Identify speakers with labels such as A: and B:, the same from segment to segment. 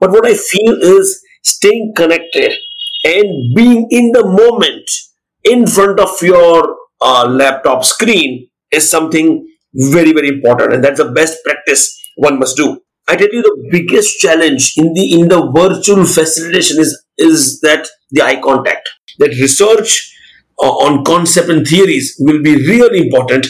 A: But what I feel is staying connected and being in the moment in front of your uh, laptop screen is something very very important. And that's the best practice one must do. I tell you the biggest challenge in the in the virtual facilitation is is that the eye contact. That research uh, on concept and theories will be really important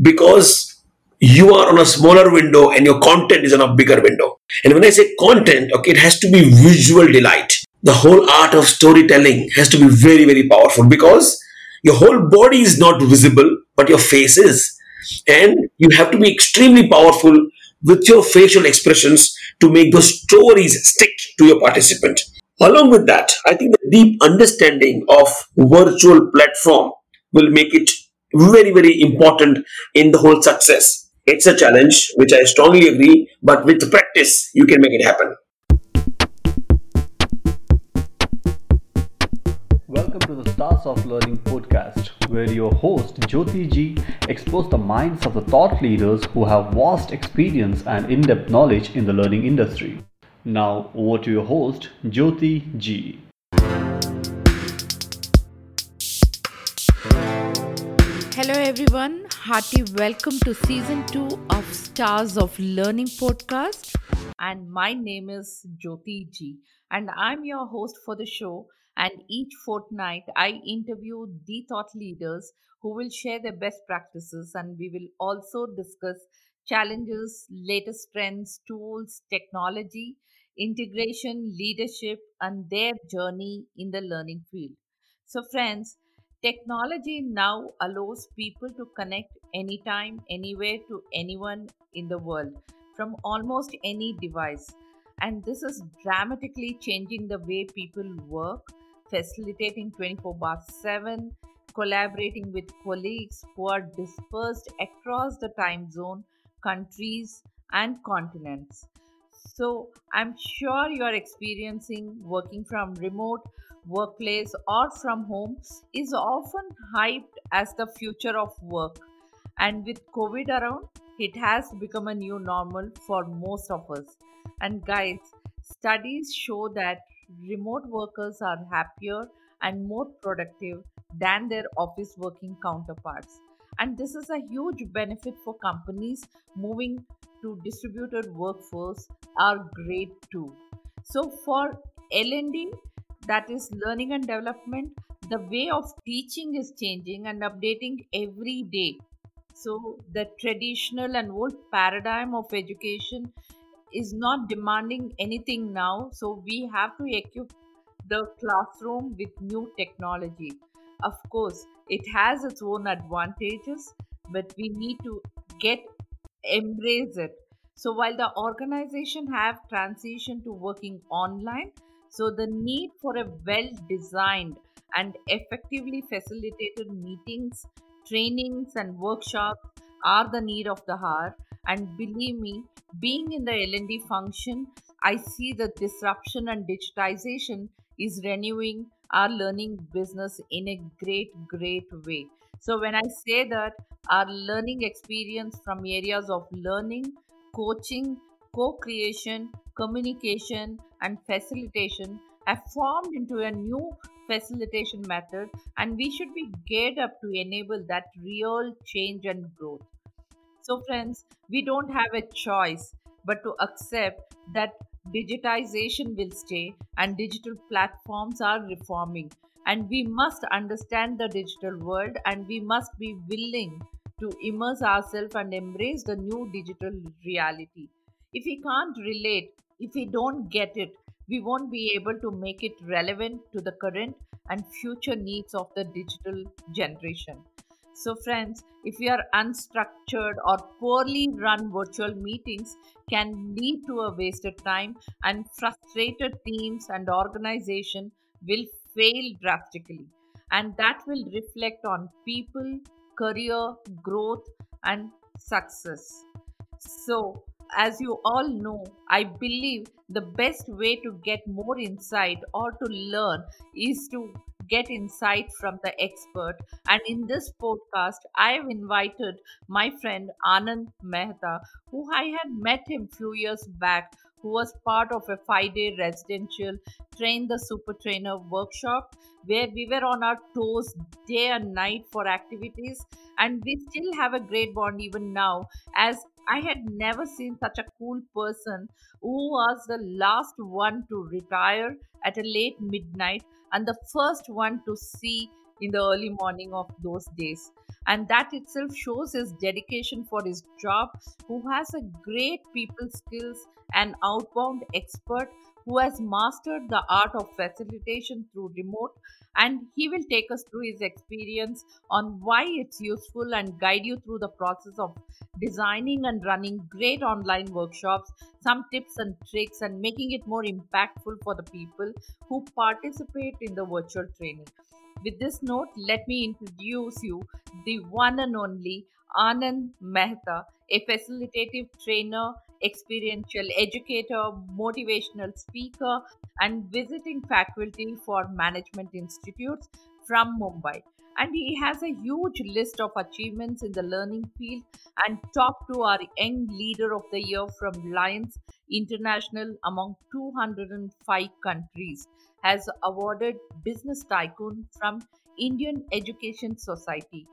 A: because you are on a smaller window and your content is on a bigger window. And when i say content okay it has to be visual delight. The whole art of storytelling has to be very very powerful because your whole body is not visible but your face is. And you have to be extremely powerful with your facial expressions to make those stories stick to your participant. Along with that i think the deep understanding of virtual platform will make it very very important in the whole success it's a challenge which i strongly agree but with practice you can make it happen
B: Welcome to the Stars of Learning podcast, where your host Jyoti Ji explores the minds of the thought leaders who have vast experience and in depth knowledge in the learning industry. Now, over to your host Jyoti Ji.
C: Hello, everyone. Hearty welcome to season two of Stars of Learning podcast. And my name is Jyoti Ji, and I'm your host for the show. And each fortnight, I interview the thought leaders who will share their best practices, and we will also discuss challenges, latest trends, tools, technology, integration, leadership, and their journey in the learning field. So, friends, technology now allows people to connect anytime, anywhere to anyone in the world from almost any device. And this is dramatically changing the way people work, facilitating 24 bar 7, collaborating with colleagues who are dispersed across the time zone, countries, and continents. So, I'm sure you are experiencing working from remote workplace or from home is often hyped as the future of work. And with COVID around, it has become a new normal for most of us. And guys, studies show that remote workers are happier and more productive than their office working counterparts. And this is a huge benefit for companies moving to distributed workforce are great too. So for L&D, that is learning and development, the way of teaching is changing and updating every day. So the traditional and old paradigm of education is not demanding anything now. So we have to equip the classroom with new technology. Of course, it has its own advantages, but we need to get embrace it. So while the organization have transitioned to working online, so the need for a well designed and effectively facilitated meetings, trainings and workshops are the need of the hour and believe me being in the L&D function I see the disruption and digitization is renewing our learning business in a great great way. So when I say that our learning experience from areas of learning coaching co-creation communication and facilitation have formed into a new facilitation method and we should be geared up to enable that real change and growth. So, friends, we don't have a choice but to accept that digitization will stay and digital platforms are reforming. And we must understand the digital world and we must be willing to immerse ourselves and embrace the new digital reality. If we can't relate, if we don't get it, we won't be able to make it relevant to the current and future needs of the digital generation. So, friends, if are unstructured or poorly run virtual meetings, can lead to a wasted time, and frustrated teams and organization will fail drastically, and that will reflect on people, career growth, and success. So, as you all know, I believe the best way to get more insight or to learn is to get insight from the expert. And in this podcast, I have invited my friend Anand Mehta, who I had met him few years back, who was part of a five day residential Train the Super Trainer workshop where we were on our toes day and night for activities. And we still have a great bond even now, as I had never seen such a cool person who was the last one to retire at a late midnight and the first one to see in the early morning of those days. And that itself shows his dedication for his job, who has a great people skills and outbound expert who has mastered the art of facilitation through remote and he will take us through his experience on why it's useful and guide you through the process of designing and running great online workshops some tips and tricks and making it more impactful for the people who participate in the virtual training. With this note, let me introduce you the one and only Anand Mehta, a facilitative trainer, experiential educator, motivational speaker, and visiting faculty for management institutes from Mumbai. And he has a huge list of achievements in the learning field and talked to our Young Leader of the Year from Lions International among 205 countries has awarded Business Tycoon from Indian Education Society.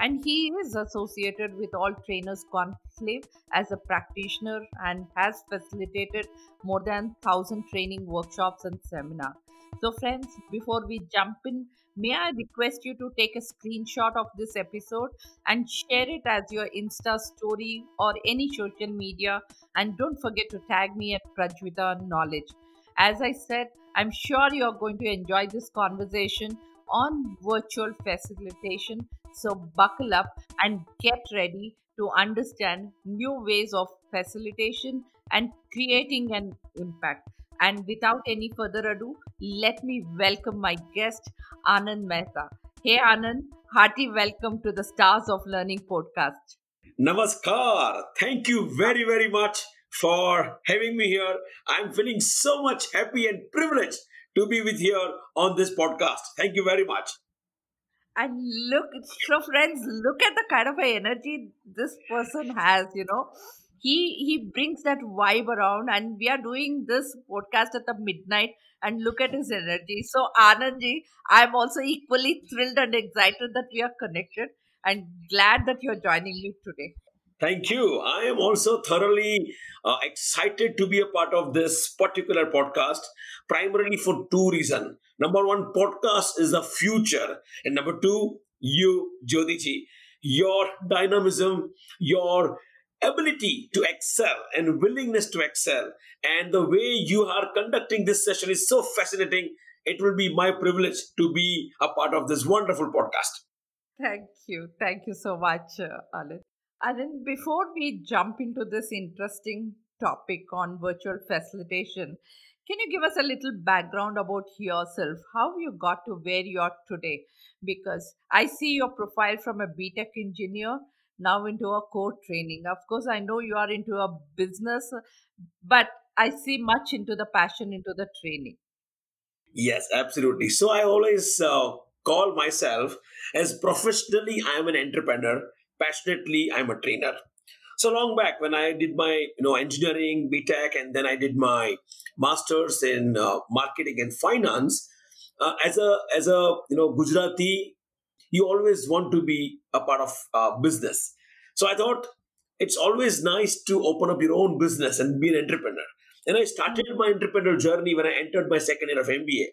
C: And he is associated with All Trainers Conclave as a practitioner and has facilitated more than 1000 training workshops and seminars. So, friends, before we jump in, may I request you to take a screenshot of this episode and share it as your Insta story or any social media. And don't forget to tag me at Prajvita Knowledge. As I said, I'm sure you're going to enjoy this conversation on virtual facilitation. So, buckle up and get ready to understand new ways of facilitation and creating an impact. And without any further ado, let me welcome my guest, Anand Mehta. Hey, Anand, hearty welcome to the Stars of Learning podcast.
A: Namaskar. Thank you very, very much for having me here. I'm feeling so much happy and privileged to be with you on this podcast. Thank you very much.
C: And look, so friends, look at the kind of energy this person has, you know he he brings that vibe around and we are doing this podcast at the midnight and look at his energy so anandji i'm also equally thrilled and excited that we are connected and glad that you're joining me today
A: Thank you. I am also thoroughly uh, excited to be a part of this particular podcast, primarily for two reasons. Number one, podcast is the future. And number two, you, Jyotiji, your dynamism, your ability to excel and willingness to excel and the way you are conducting this session is so fascinating. It will be my privilege to be a part of this wonderful podcast.
C: Thank you. Thank you so much uh, then before we jump into this interesting topic on virtual facilitation can you give us a little background about yourself how you got to where you are today because i see your profile from a btech engineer now into a core training. Of course, I know you are into a business, but I see much into the passion into the training.
A: Yes, absolutely. So I always uh, call myself as professionally I am an entrepreneur, passionately I'm a trainer. So long back when I did my you know engineering, BTech, and then I did my masters in uh, marketing and finance. Uh, as a as a you know Gujarati you always want to be a part of uh, business. So I thought it's always nice to open up your own business and be an entrepreneur. And I started my entrepreneurial journey when I entered my second year of MBA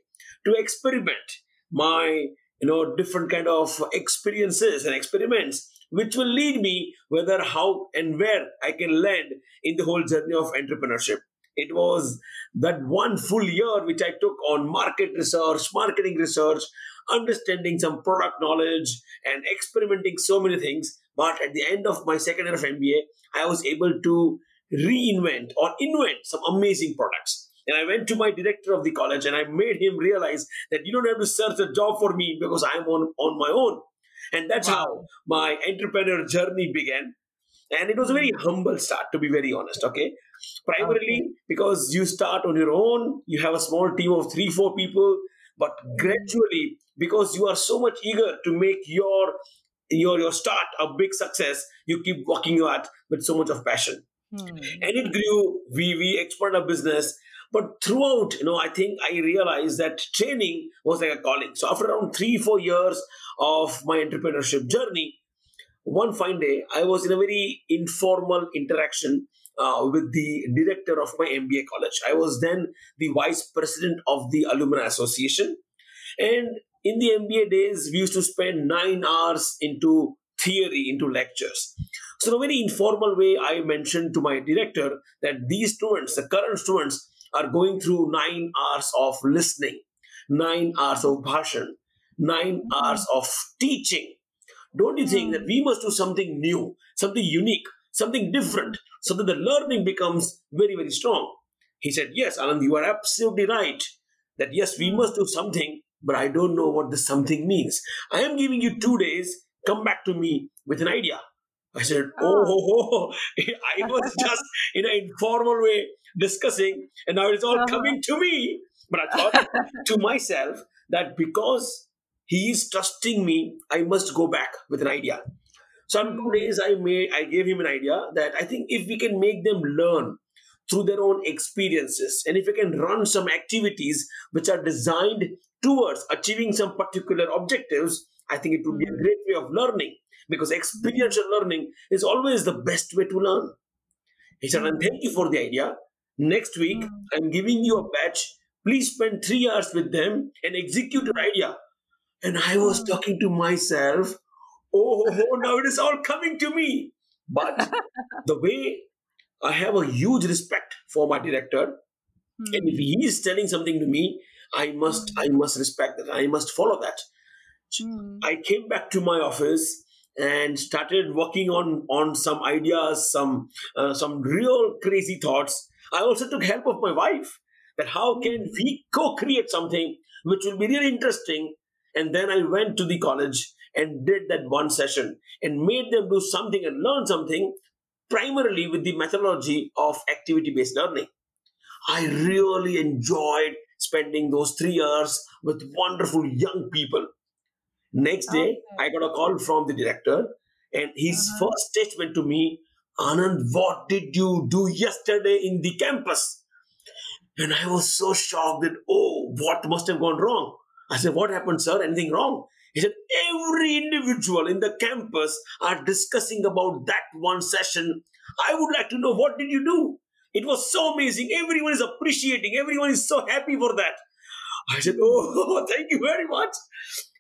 A: to experiment my you know different kind of experiences and experiments which will lead me whether how and where I can land in the whole journey of entrepreneurship. It was that one full year which I took on market research, marketing research, understanding some product knowledge and experimenting so many things. But at the end of my second year of MBA, I was able to reinvent or invent some amazing products. And I went to my director of the college and I made him realize that you don't have to search a job for me because I'm on, on my own. And that's wow. how my entrepreneur journey began. And it was a very humble start, to be very honest. Okay. Primarily okay. because you start on your own, you have a small team of three, four people, but gradually because you are so much eager to make your your your start a big success you keep working at with so much of passion
C: Hmm.
A: and it grew. We we expanded our business, but throughout, you know, I think I realized that training was like a calling. So after around three four years of my entrepreneurship journey, one fine day I was in a very informal interaction uh, with the director of my MBA college. I was then the vice president of the alumni association, and in the MBA days, we used to spend nine hours into theory, into lectures. So, in a very informal way, I mentioned to my director that these students, the current students, are going through nine hours of listening, nine hours of bhashan, nine hours of teaching. Don't you think that we must do something new, something unique, something different, so that the learning becomes very, very strong? He said, Yes, Anand, you are absolutely right. That yes, we must do something, but I don't know what this something means. I am giving you two days, come back to me with an idea. I said, oh, oh, oh. I was just in an informal way discussing, and now it's all
C: Uh-huh.
A: coming to me. But I thought to myself that because he is trusting me, I must go back with an idea. So on two days, I made, I gave him an idea that I think if we can make them learn through their own experiences, and if we can run some activities which are designed towards achieving some particular objectives, I think it would be a hmm. great way of learning because experiential learning is always the best way to learn. He said, and hmm. thank you for the idea. Next week, hmm. I'm giving you a batch. Please spend three hours with them and execute your idea. And I was talking to myself, oh, oh, oh, now it is all coming to me. But the way I have a huge respect for my director, and if he is telling something to me, I must, I must respect that. I must follow that.
C: Hmm.
A: I came back to my office and started working on on some ideas, some uh, some real crazy thoughts. I also took help of my wife that how can we co-create something which will be really interesting. And then I went to the college and did that one session and made them do something and learn something primarily with the methodology of activity-based learning. I really enjoyed spending those three years with wonderful young people. Next day,
C: Okay.
A: I got a call from the director, and his
C: Uh-huh.
A: first statement to me, Anand, what did you do yesterday in the campus? And I was so shocked that, oh, what must have gone wrong? I said, what happened, sir? Anything wrong? He said, every individual in the campus are discussing about that one session. I would like to know what did you do? It was so amazing. Everyone is appreciating. Everyone is so happy for that. I said, oh, thank you very much.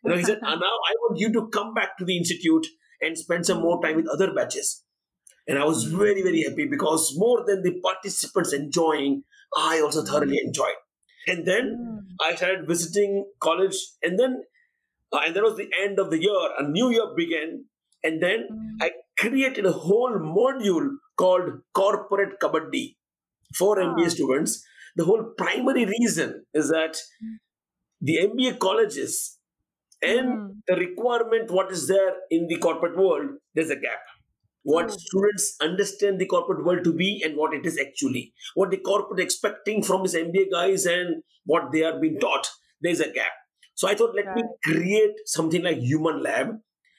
A: You know, he said, and now I want you to come back to the institute and spend some more time with other batches. And I was very, very happy because more than the participants enjoying, I also thoroughly enjoyed. And then hmm. I started visiting college, and then uh, and that was the end of the year. A new year began, and then mm. I created a whole module called Corporate Kabaddi for MBA ah. students. The whole primary reason is that the MBA colleges and mm. the requirement, what is there in the corporate world, there's a gap. What mm. students understand the corporate world to be and what it is actually. What the corporate expecting from his MBA guys and what they are being taught, there's a gap. So I thought, let me create something like Human Lab,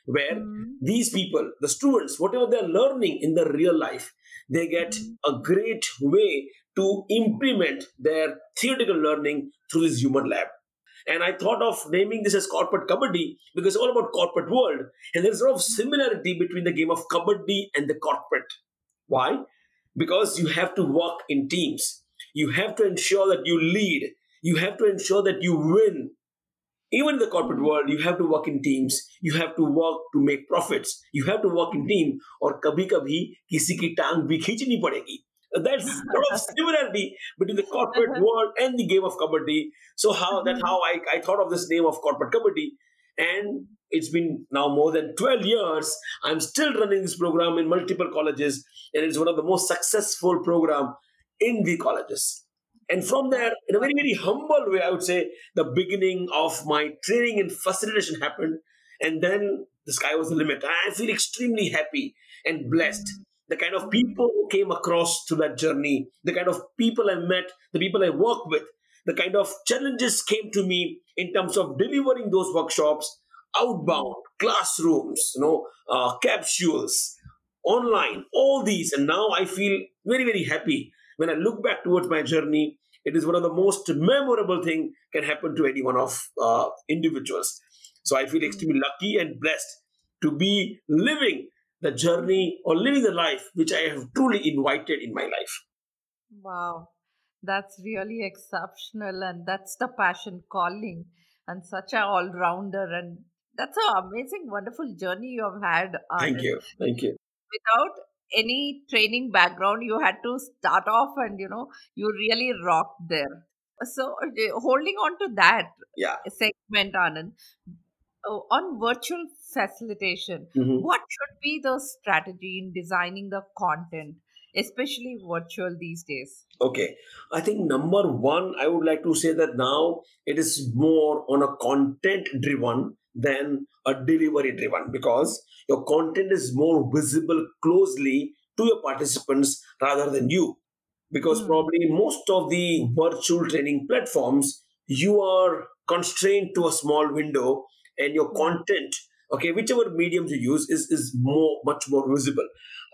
A: where mm-hmm. these people, the students, whatever they're learning in the real life, they get mm-hmm. a great way to implement their theoretical learning through this Human Lab. And I thought of naming this as corporate kabaddi because it's all about corporate world. And there's a lot of mm-hmm. similarity between the game of kabaddi and the corporate. Why? Because you have to work in teams. You have to ensure that you lead. You have to ensure that you win Even in the corporate world, you have to work in teams. You have to work to make profits. You have to work in team. और कभी कभी किसी की टांग भी खींचनी पड़ेगी. That's a lot of similarity between the corporate world and the game of kabaddi. So how that how I, I thought of this name of corporate kabaddi, and it's been now more than 12 years. I'm still running this program in multiple colleges, and it's one of the most successful program in the colleges. and from there, in a very, very humble way, I would say the beginning of my training and facilitation happened. And then the sky was the limit. I feel extremely happy and blessed. The kind of people who came across to that journey, the kind of people I met, the people I worked with, the kind of challenges came to me in terms of delivering those workshops outbound, classrooms, you know, uh, capsules, online, all these. And now I feel very, very happy when I look back towards my journey. It is one of the most memorable thing can happen to any one of uh, individuals. So I feel extremely lucky and blessed to be living the journey or living the life which I have truly invited in my life.
C: Wow, that's really exceptional, and that's the passion calling, and such a all rounder, and that's an amazing, wonderful journey you have had,
A: Thank you. Thank you.
C: Without any training background, you had to start off, and you know, you really rocked there. So, uh, holding on to that
A: Yeah.
C: segment, Anand, uh, on virtual facilitation,
A: Mhm.
C: what should be the strategy in designing the content, especially virtual these days?
A: Okay. I think number one, I would like to say that now it is more on a content driven than a delivery driven because your content is more visible closely to your participants rather than you. Because
C: Hmm.
A: probably most of the virtual training platforms, you are constrained to a small window and your content, okay, whichever medium you use, is, is more much more visible.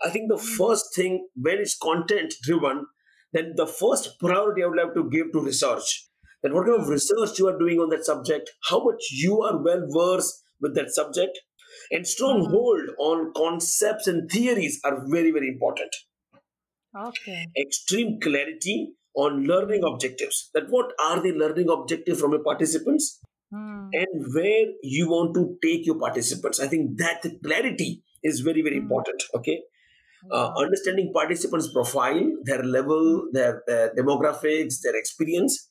A: I think the
C: Hmm.
A: first thing when it's content driven, then the first priority I would like to give to research. That what kind of
C: Hmm.
A: research you are doing on that subject, how much you are well versed with that subject, and strong
C: Hmm.
A: hold on concepts and theories are very, very important.
C: Okay.
A: Extreme clarity on learning objectives. That what are the learning objectives from your participants
C: Hmm.
A: and where you want to take your participants. I think that clarity is very, very
C: Hmm.
A: important. Okay uh, understanding participants' profile, their level, their, their demographics, their experience.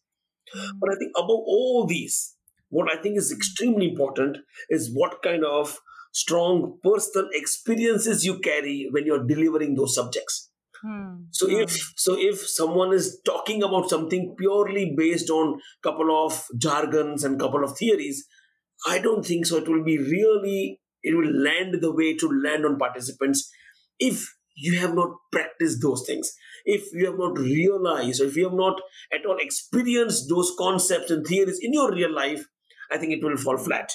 C: Hmm.
A: But I think above all these, what I think is extremely important is what kind of strong personal experiences you carry when you're delivering those subjects.
C: Hmm.
A: So
C: Hmm.
A: if so if someone is talking about something purely based on couple of jargons and couple of theories, I don't think so. It will be really it will land the way to land on participants if you have not practiced those things. If you have not realized or if you have not at all experienced those concepts and theories in your real life, I think it will fall flat.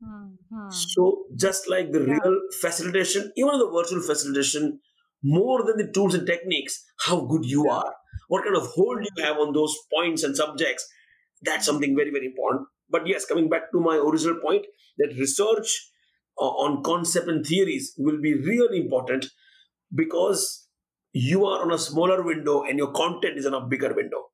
C: Hmm. Hmm.
A: So just like the
C: Yeah.
A: real facilitation, even the virtual facilitation, more than the tools and techniques, how good you
C: Yeah.
A: are, what kind of hold you have on those points and subjects, that's something very, very important. But yes, coming back to my original point, that research uh, on concept and theories will be really important because you are on a smaller window and your content is on a bigger window.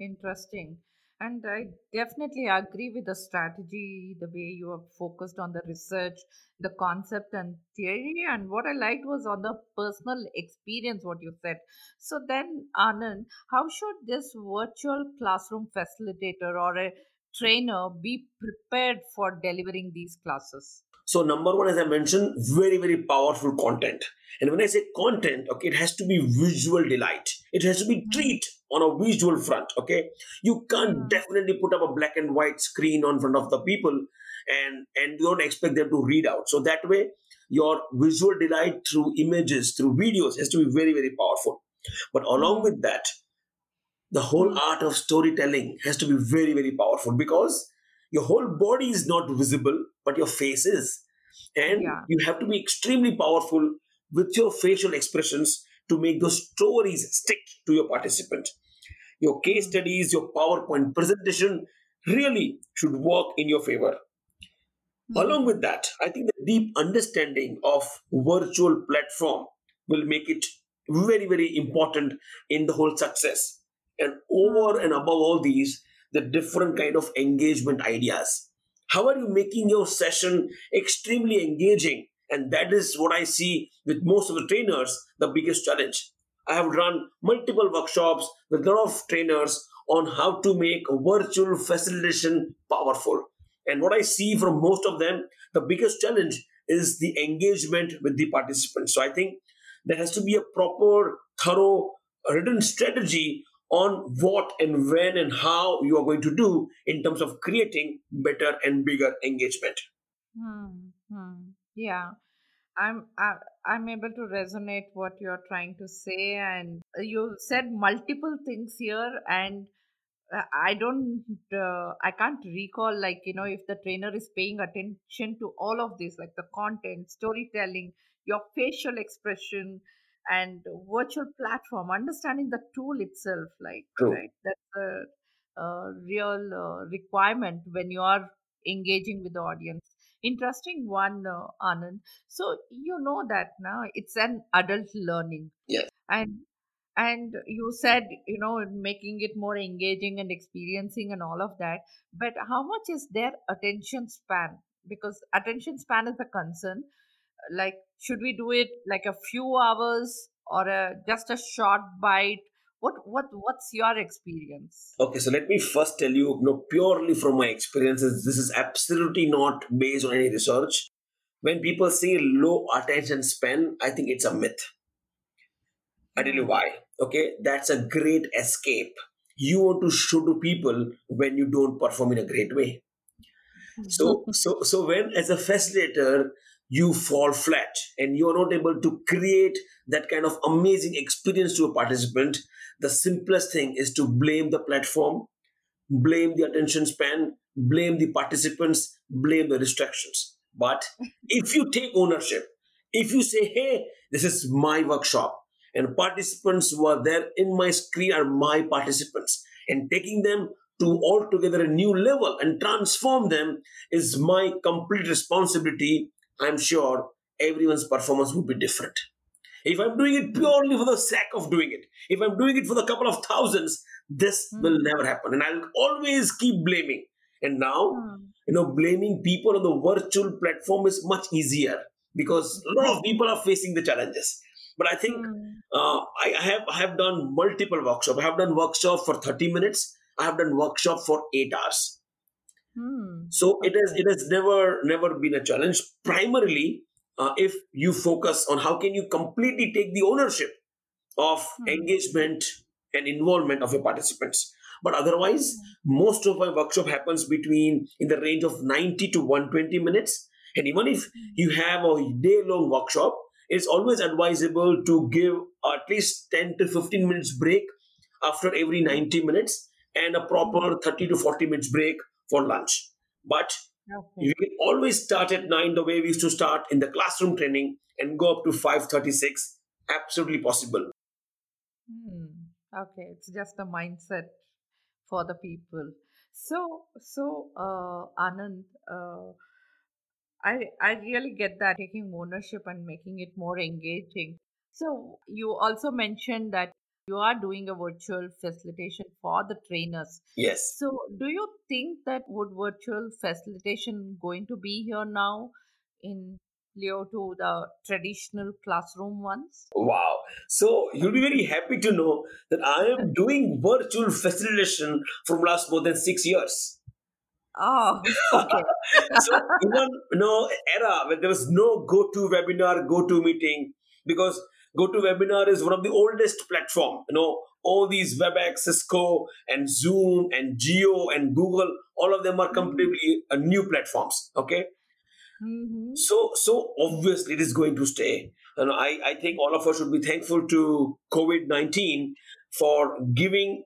C: Interesting. And I definitely agree with the strategy, the way you have focused on the research, the concept and theory. And what I liked was on the personal experience, what you said. So then, Anand, how should this virtual classroom facilitator or a trainer be prepared for delivering these classes?
A: So number one, as I mentioned, very, very powerful content. And when I say content, okay, it has to be visual delight. It has to be
C: Hmm.
A: treat on a visual front, okay? You can't
C: Hmm.
A: definitely put up a black and white screen on front of the people and, and you don't expect them to read out. So that way, your visual delight through images, through videos has to be very, very powerful. But along
C: Hmm.
A: with that, the whole art of storytelling has to be very, very powerful because your whole body is not visible, but your face is. And
C: Yeah.
A: you have to be extremely powerful with your facial expressions to make those stories stick to your participant. Your case
C: Hmm.
A: studies, your PowerPoint presentation really should work in your favor. Along
C: Hmm.
A: with that, I think the deep understanding of virtual platform will make it very, very important in the whole success. And over
C: Hmm.
A: and above all these, the different kind of engagement ideas. How are you making your session extremely engaging? And that is what I see with most of the trainers, the biggest challenge. I have run multiple workshops with a lot of trainers on how to make virtual facilitation powerful. And what I see from most of them, the biggest challenge is the engagement with the participants. So I think there has to be a proper, thorough, written strategy on what and when and how you are going to do in terms of creating better and bigger engagement.
C: Hmm. Hmm. Yeah. I'm I, I'm able to resonate what you're trying to say, and you said multiple things here, and uh, I don't uh, I can't recall like you know if the trainer is paying attention to all of this, like the content, storytelling, your facial expression and virtual platform understanding the tool itself like
A: True.
C: right? That's a, a real uh, requirement when you are engaging with the audience. Interesting one uh, anand. So you know that now it's an adult learning.
A: Yes.
C: and and you said you know making it more engaging and experiencing and all of that but how much is their attention span? Because attention span is a concern like should we do it like a few hours or a, just a short bite what what what's your experience
A: Okay, so let me first tell you, you know, purely from my experiences, this is absolutely not based on any research. When people say low attention span, I think it's a myth. I tell you
C: Hmm.
A: why. Okay, that's a great escape. You want to show to people when you don't perform in a great way. So, so, so when as a facilitator you fall flat and you are not able to create that kind of amazing experience to a participant, the simplest thing is to blame the platform, blame the attention span, blame the participants, blame the distractions. But if you take ownership, if you say, "Hey, this is my workshop," and participants who are there in my screen are my participants, and taking them to altogether a new level and transform them is my complete responsibility, I'm sure everyone's performance would be different. If I'm doing it purely for the sake of doing it, if I'm doing it for the couple of thousands, this will
C: Hmm.
A: never happen. And I'll always keep blaming. And now,
C: Hmm.
A: you know, blaming people on the virtual platform is much easier because a lot of people are facing the challenges. But I think
C: Hmm.
A: uh, I, I have I have done multiple workshops. I have done workshop for 30 minutes. I have done workshop for eight hours.
C: Hmm.
A: So it has it has never never been a challenge. Primarily, uh, if you focus on how can you completely take the ownership of
C: Hmm.
A: engagement and involvement of your participants. But otherwise, most of my workshop happens between in the range of 90 to 120 minutes. And even if you have a day long workshop, it's always advisable to give at least 10 to 15 minutes break after every 90 minutes and a proper 30 to 40 minutes break for lunch. But
C: Okay.
A: you can always start at 9 the way we used to start in the classroom training and go up to 536. Absolutely possible.
C: Hmm. Okay, it's just a mindset for the people. So, so uh, Anand, uh, I I really get that taking ownership and making it more engaging. So you also mentioned that you are doing a virtual facilitation for the trainers.
A: Yes.
C: So do you think that would virtual facilitation going to be here now in Leo to the traditional classroom ones?
A: Wow. So you'll be very happy to know that I am doing virtual facilitation from last more than six years.
C: Oh, okay.
A: so even you know era when there was no go-to webinar, go-to meeting, because go-to webinar is one of the oldest platform. You know, all these WebEx, Cisco, and Zoom, and Jio, and Google, all of them are completely uh, new platforms. Okay,
C: hmm
A: so so obviously it is going to stay. And I, I think all of us should be thankful to COVID nineteen for giving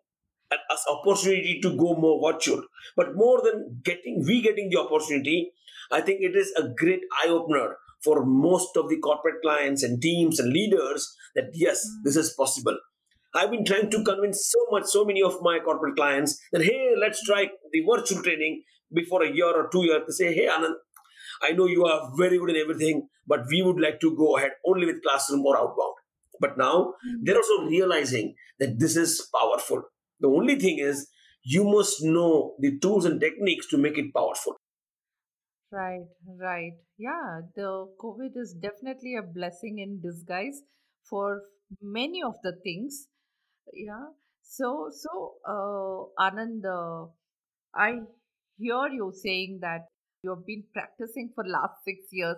A: us opportunity to go more virtual. But more than getting we getting the opportunity, I think it is a great eye opener for most of the corporate clients and teams and leaders that yes, hmm. this is possible. I've been trying to convince so much, so many of my corporate clients that hey, let's try the virtual training before a year or two years to say, hey, Anand, I know you are very good in everything, but we would like to go ahead only with classroom or outbound. But now hmm. they're also realizing that this is powerful. The only thing is you must know the tools and techniques to make it powerful.
C: Right, right. Yeah, the COVID is definitely a blessing in disguise for many of the things. Yeah. So, so, uh, Anand, uh, I hear you saying that you have been practicing for last six years,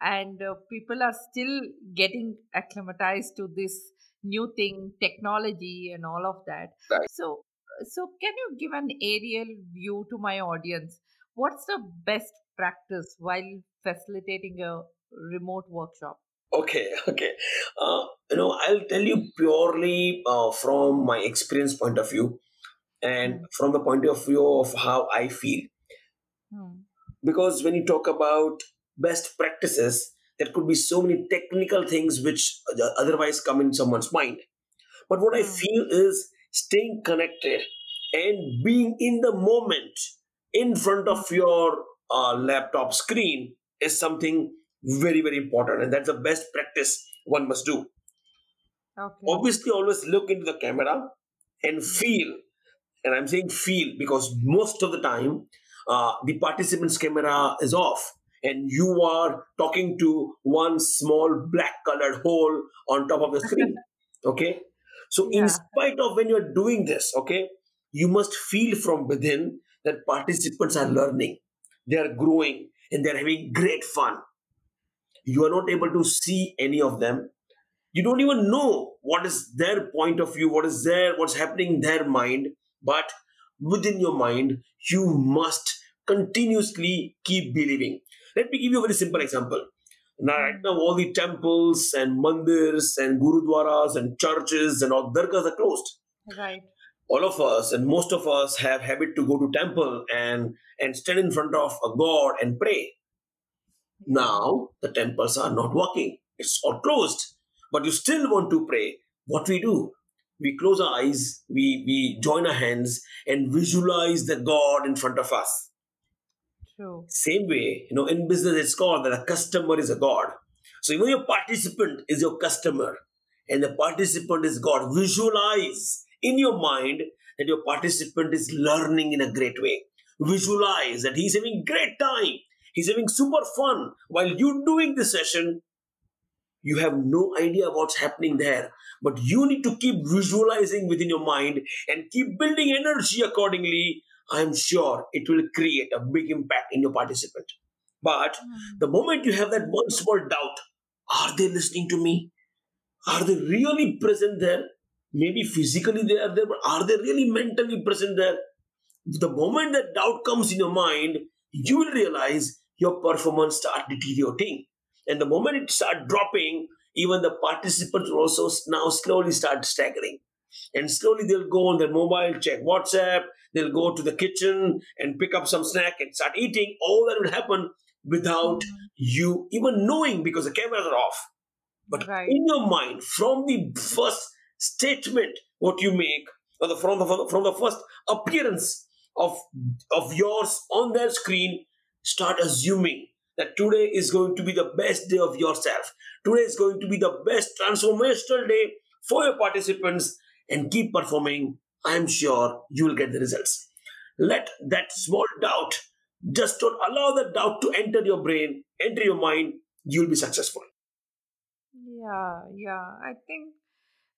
C: and uh, people are still getting acclimatized to this new thing, technology, and all of that.
A: Right.
C: So, so can you give an aerial view to my audience? What's the best practice while facilitating a remote workshop?
A: Okay, okay. Uh, you know, I'll tell you purely uh, from my experience point of view and
C: Hmm.
A: from the point of view of how I feel.
C: Hmm.
A: Because when you talk about best practices, there could be so many technical things which otherwise come in someone's mind but what i
C: Hmm.
A: feel is staying connected and being in the moment in front of your uh, laptop screen is something very very important and that's the best practice one must do.
C: Okay.
A: obviously always look into the camera and feel and i'm saying feel because most of the time uh, the participant's camera is off and you are talking to one small black colored hole on top of the screen okay? So in spite of when you're doing this okay you must feel from within that participants are learning they are growing and they're having great fun. You are not able to see any of them. You don't even know what is their point of view what is their what's happening in their mind. But within your mind you must continuously keep believing. Let me give you a very simple example. Now right now all the temples and mandirs and gurudwaras and churches and all dargahs are closed.
C: Right.
A: All of us and most of us have habit to go to temple and and stand in front of a god and pray. Now the temples are not working. It's all closed. But you still want to pray. What we do? We close our eyes. We we join our hands and visualize the god in front of us.
C: True.
A: same way you know in business it's called that a customer is a god. So even your participant is your customer. And the participant is god. Visualize in your mind that your participant is learning in a great way. Visualize that he's having great time. He's having super fun. While you're doing the session you have no idea what's happening there. But you need to keep visualizing within your mind and keep building energy accordingly. I'm sure it will create a big impact in your participant. But
C: Hmm.
A: the moment you have that one small doubt are they listening to me? Are they really present there maybe physically they are there but are they really mentally present there? The moment that doubt comes in your mind you will realize your performance start deteriorating. And the moment it start dropping even the participants will also now slowly start staggering. And slowly they'll go on their mobile check whatsapp they'll go to the kitchen and pick up some snack and start eating. All that will happen without you even knowing because the cameras are off. But
C: Right.
A: in your mind from the first statement what you make or the from the from the first appearance of of yours on their screen start assuming that today is going to be the best day of yourself. Today is going to be the best transformational day for your participants and keep performing. I'm sure you will get the results. Let that small doubt just don't allow the doubt to enter your brain enter your mind you'll be successful.
C: Yeah, yeah. I think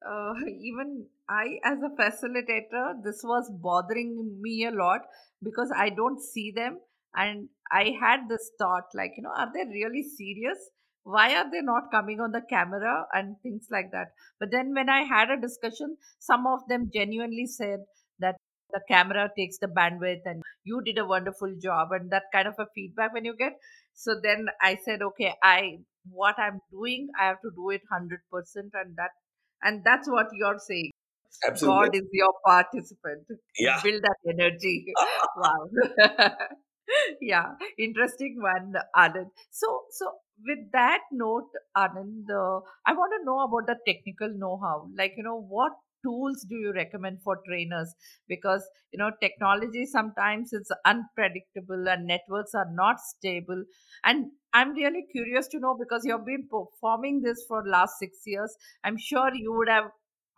C: uh, even I, as a facilitator, this was bothering me a lot because I don't see them. And I had this thought like, you know, are they really serious? Why are they not coming on the camera and things like that? But then when I had a discussion, some of them genuinely said that the camera takes the bandwidth and you did a wonderful job and that kind of a feedback when you get. So then I said, okay, I what I'm doing, I have to do it 100% and that and that's what you're saying.
A: absolutely
C: God is your participant.
A: yeah
C: Build that energy. wow. yeah, interesting one, Anand. So, so with that note, Anand, uh, I want to know about the technical know-how. Like, you know, what tools do you recommend for trainers? Because you know, technology sometimes is unpredictable and networks are not stable. And I'm really curious to know because you've been performing this for last six years. I'm sure you would have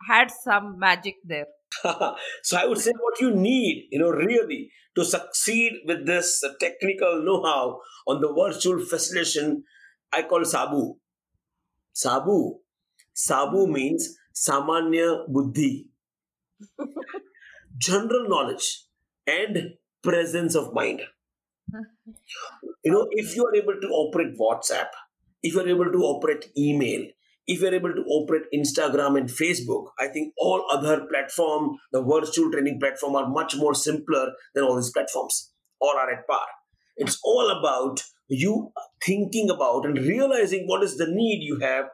C: had some magic there.
A: so I would say what you need, you know, really to succeed with this technical know-how on the virtual facilitation, I call Sabu. Sabu. Sabu mm. means Samanya Buddhi, general knowledge and presence of mind. You know, if you are able to operate WhatsApp, if you are able to operate email, if you're able to operate Instagram and Facebook, I think all other platform, the virtual training platform are much more simpler than all these platforms. All are at par. It's all about you thinking about and realizing what is the need you have.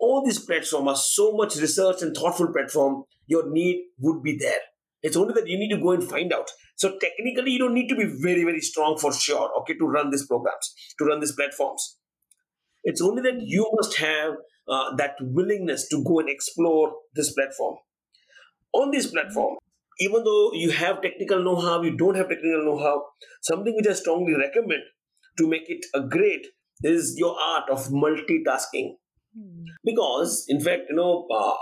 A: All these platforms are so much research and thoughtful platform. Your need would be there. It's only that you need to go and find out. So technically, you don't need to be very, very strong for sure, okay, to run these programs, to run these platforms It's only that you must have uh, that willingness to go and explore this platform. On this platform, even though you have technical know-how, you don't have technical know-how, something which I strongly recommend to make it a great is your art of multitasking.
C: Hmm.
A: Because, in fact, you know, uh,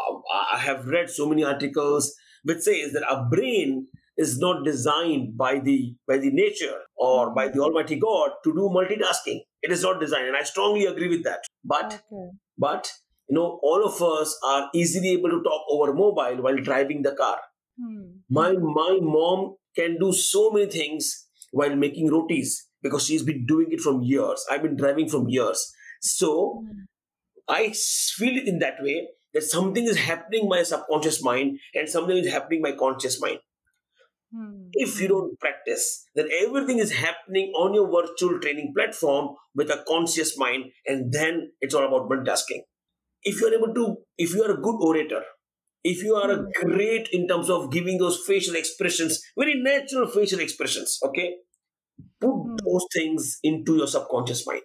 A: I have read so many articles which says that our brain is not designed by the by the nature or by the Almighty God to do multitasking. It is not designed, and I strongly agree with that. But
C: Okay.
A: but you know, all of us are easily able to talk over mobile while driving the car.
C: Hmm.
A: My my mom can do so many things while making rotis because she's been doing it from years. I've been driving from years. So
C: Hmm.
A: I feel it in that way that something is happening in my subconscious mind and something is happening in my conscious mind.
C: Hmm.
A: If you don't practice, then everything is happening on your virtual training platform with a conscious mind, and then it's all about multitasking. If you're able to, if you are a good orator, if you are a great in terms of giving those facial expressions, very natural facial expressions, okay, put
C: Hmm.
A: those things into your subconscious mind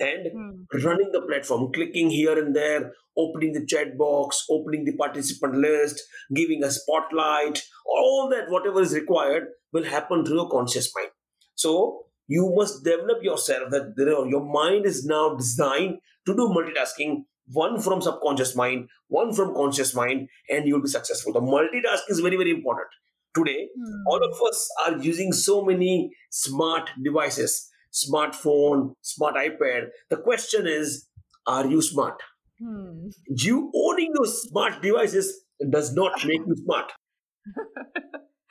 A: and
C: Hmm.
A: running the platform, clicking here and there, opening the chat box, opening the participant list, giving a spotlight, all that, whatever is required, will happen through your conscious mind. So you must develop yourself that your mind is now designed to do multitasking, one from subconscious mind, one from conscious mind, and you'll be successful. The multitasking is very, very important. Today,
C: Hmm.
A: all of us are using so many smart devices smartphone smart ipad the question is are you smart
C: Hmm.
A: you owning those smart devices does not make you smart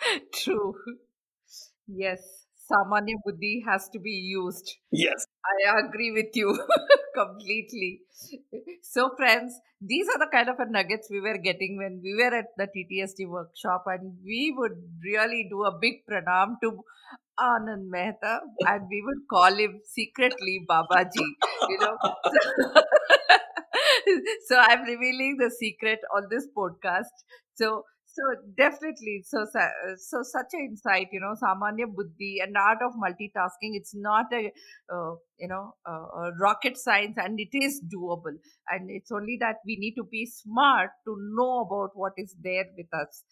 C: True. Yes, Samanya Buddhi has to be used.
A: yes
C: I agree with you completely. So, friends, these are the kind of nuggets we were getting when we were at the TTSD workshop, and we would really do a big pranam to Anand Mehta, and we would call him secretly Babaji. You know. so I'm revealing the secret on this podcast. So so definitely, so so such an insight, you know, Samanya Buddhi and art of multitasking. It's not a uh, you know uh, a rocket science, and it is doable. And it's only that we need to be smart to know about what is there with us.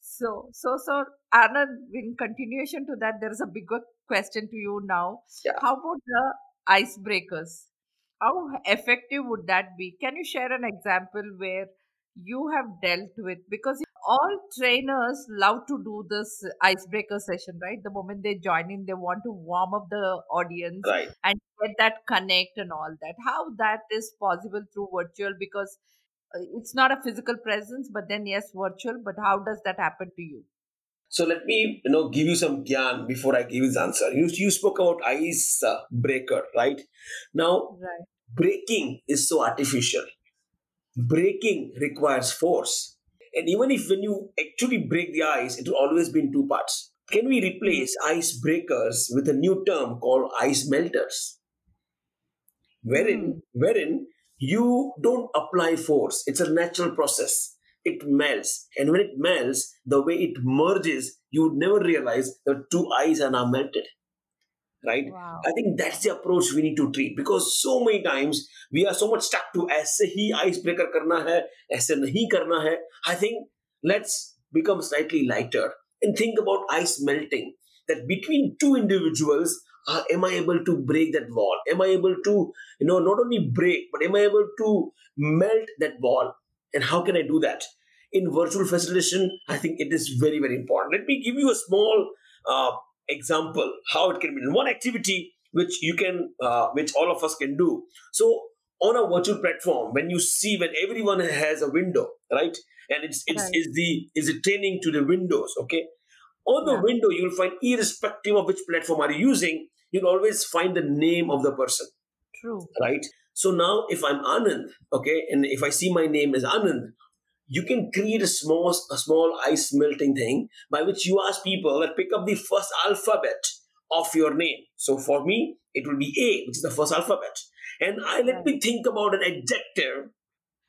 C: So so so Anand, in continuation to that, there is a bigger question to you now.
A: Yeah.
C: How about the icebreakers? How effective would that be? Can you share an example where you have dealt with because all trainers love to do this icebreaker session, right? The moment they join in, they want to warm up the audience
A: right
C: and get that connect and all that. How that is possible through virtual because uh, it's not a physical presence, but then yes, virtual. But how does that happen to you?
A: so let me you know give you some gyan before i give this answer you, you spoke about ice uh, breaker right now
C: Right.
A: breaking is so artificial breaking requires force and even if when you actually break the ice it will always be in two parts. Can we replace hmm. ice breakers with a new term called ice melters? Wherein hmm. wherein you don't apply force. It's a natural process. It melts. And when it melts the way it merges you would never realize the two ice are now melted right?
C: Wow.
A: i think that's the approach we need to treat because so many times we are so much stuck to aise icebreaker karna hai aise nahi karna hai. I think let's become slightly lighter and think about ice melting that between two individuals uh, am i able to break that wall? Am i able to you know not only break but am i able to melt that wall? And how can i do that? In virtual facilitation i think it is very very important. Let me give you a small uh, example how it can be done. One activity which you can, uh, which all of us can do. So on a virtual platform, when you see when everyone has a window, right, and it's it's
C: Right.
A: is the is it training to the windows, okay. On the
C: Yeah.
A: window, you'll find irrespective of which platform are you using, you'll always find the name of the person
C: True.
A: right? So now, if I'm Anand, okay, and if I see my name as Anand, you can create a small, a small ice melting thing by which you ask people that pick up the first alphabet of your name. So for me, it will be A, which is the first alphabet, and I let me think about an adjective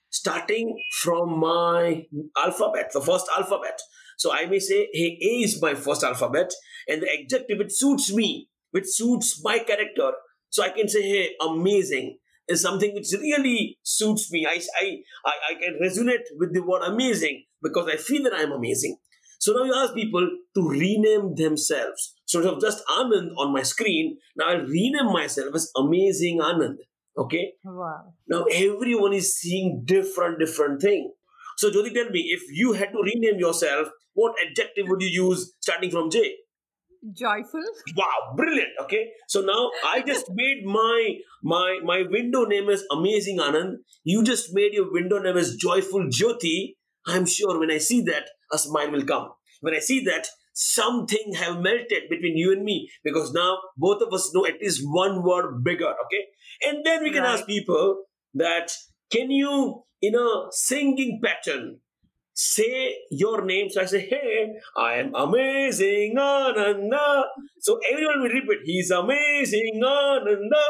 A: starting from my alphabet, the first alphabet. So I may say, hey, A is my first alphabet, and the adjective which suits me, which suits my character. So I can say, hey, amazing. Is something which really suits me. I, I, I, I can resonate with the word amazing because I feel that I'm amazing. So now you ask people to rename themselves. So instead of just Anand on my screen, now I'll rename myself as Amazing Anand. Okay.
C: Wow.
A: Now everyone is seeing different, different thing. So Jyoti, tell me, if you had to rename yourself, what adjective would you use starting from J?
C: Joyful.
A: Wow, brilliant. Okay. So now I just made my my my window name is Amazing Anand. You just made your window name is Joyful Jyoti. I'm sure when I see that, a smile will come. When I see that, something have melted between you and me because now both of us know at least one word bigger. Okay. And then we can
C: Right.
A: ask people that can you in a singing pattern say your name. So I say, Hey, I am amazing Ananda. So everyone will repeat, He's amazing Ananda.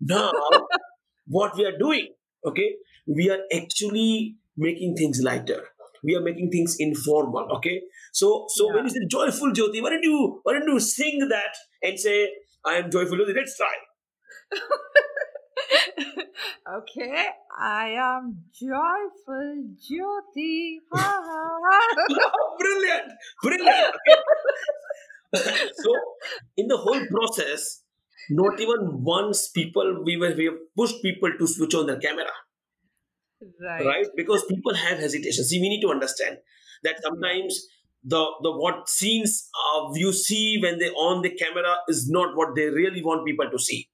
A: Now, what we are doing, okay, we are actually making things lighter. We are making things informal, okay. So, so when you say joyful Jyoti, why don't you why don't you sing that and say, I am joyful Jyoti? Let's try.
C: okay, I am joyful Jyoti. Ha, ha.
A: brilliant, brilliant. Okay. so, in the whole process, not even once people we were we have pushed people to switch on their camera,
C: right.
A: right? Because people have hesitation. See, we need to understand that sometimes the the what scenes uh, you see when they on the camera is not what they really want people to see.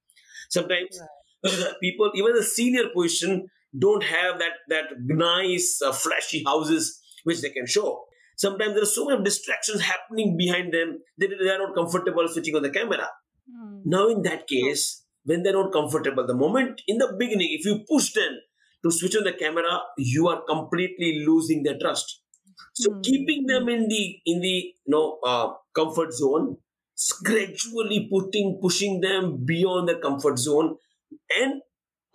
A: Sometimes people, even the senior position, don't have that that nice uh, flashy houses which they can show. Sometimes there are so many distractions happening behind them. They, they are not comfortable switching on the camera.
C: Hmm.
A: Now, in that case, when they're not comfortable, the moment in the beginning, if you push them to switch on the camera, you are completely losing their trust. So,
C: Hmm.
A: keeping them in the in the you know uh, comfort zone, gradually putting pushing them beyond the comfort zone, and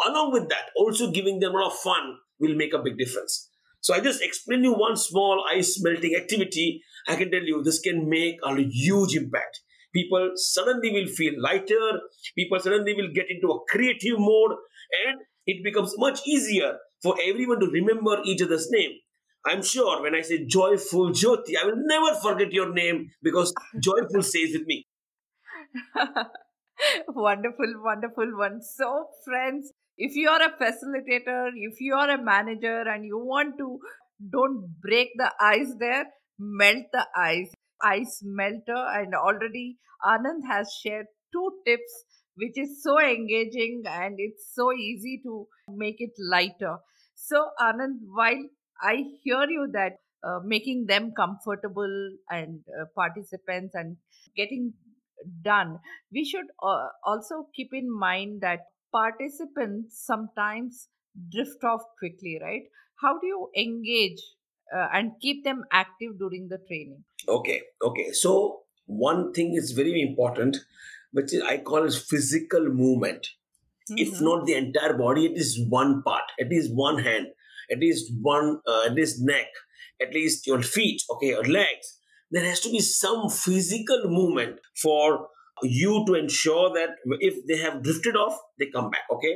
A: along with that, also giving them a lot of fun will make a big difference. So, I just explain you one small ice melting activity. I can tell you. This can make a huge impact. People suddenly will feel lighter. People suddenly will get into a creative mode. And it becomes much easier for everyone to remember each other's name. I'm sure when i say joyful jyoti i will never forget your name because joyful stays with me
C: wonderful, wonderful one. So, friends, if you are a facilitator, if you are a manager and you want to don't break the ice there, melt the ice, ice melter. And already Anand has shared two tips, which is so engaging and it's so easy to make it lighter. So, Anand, while I hear you that uh, making them comfortable and uh, participants and getting done. We should uh, also keep in mind that participants sometimes drift off quickly right? How do you engage uh, and keep them active during the training?
A: Okay okay. So one thing is very important which is, i call is physical movement. If
C: Mhm.
A: not the entire body it is one part at least one hand at least one uh, at least neck at least your feet okay your legs there has to be some physical movement for you to ensure that if they have drifted off they come back okay?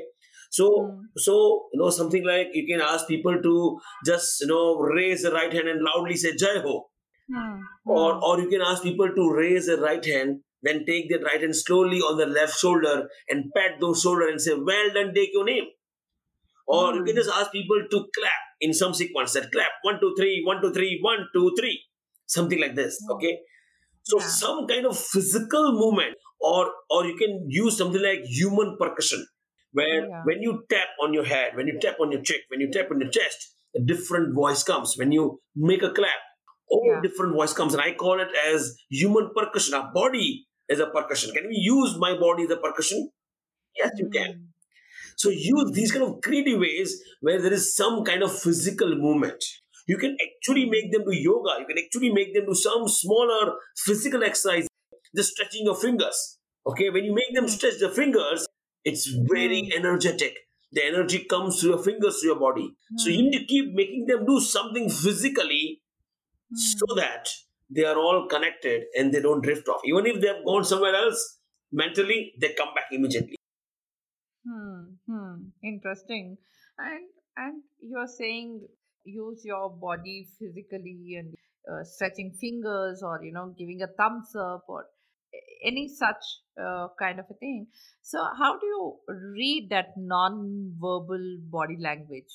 A: So
C: Mm.
A: so you know something like you can ask people to just you know raise the right hand and loudly say jai ho. Or or you can ask people to raise their right hand then take their right hand slowly on the left shoulder and pat those shoulder and say well done take your name. Or you can
C: Hmm.
A: just ask people to clap in some sequence that clap. One two three one two three one two three something like this
C: Hmm.
A: okay so
C: Yeah.
A: some kind of physical movement or or you can use something like human percussion where
C: Yeah.
A: when you tap on your head when you tap on your cheek when you tap on your chest a different voice comes when you make a clap all
C: Yeah.
A: different voice comes and i call it as human percussion our body is a percussion can we use my body as a percussion yes you can
C: Mm.
A: so use these kind of creative ways where there is some kind of physical movement. You can actually make them do yoga. You can actually make them do some smaller physical exercise, just stretching your fingers. Okay, when you make them stretch the fingers, it's very energetic. The energy comes through your fingers to your body. So you need to keep making them do something physically so that they are all connected and they don't drift off. Even if they have gone somewhere else mentally, they come back immediately.
C: Hmm. Hmm. Interesting. And and you're saying use your body physically and uh, stretching fingers or you know giving a thumbs up or any such uh, kind of a thing. So how do you read that non-verbal body language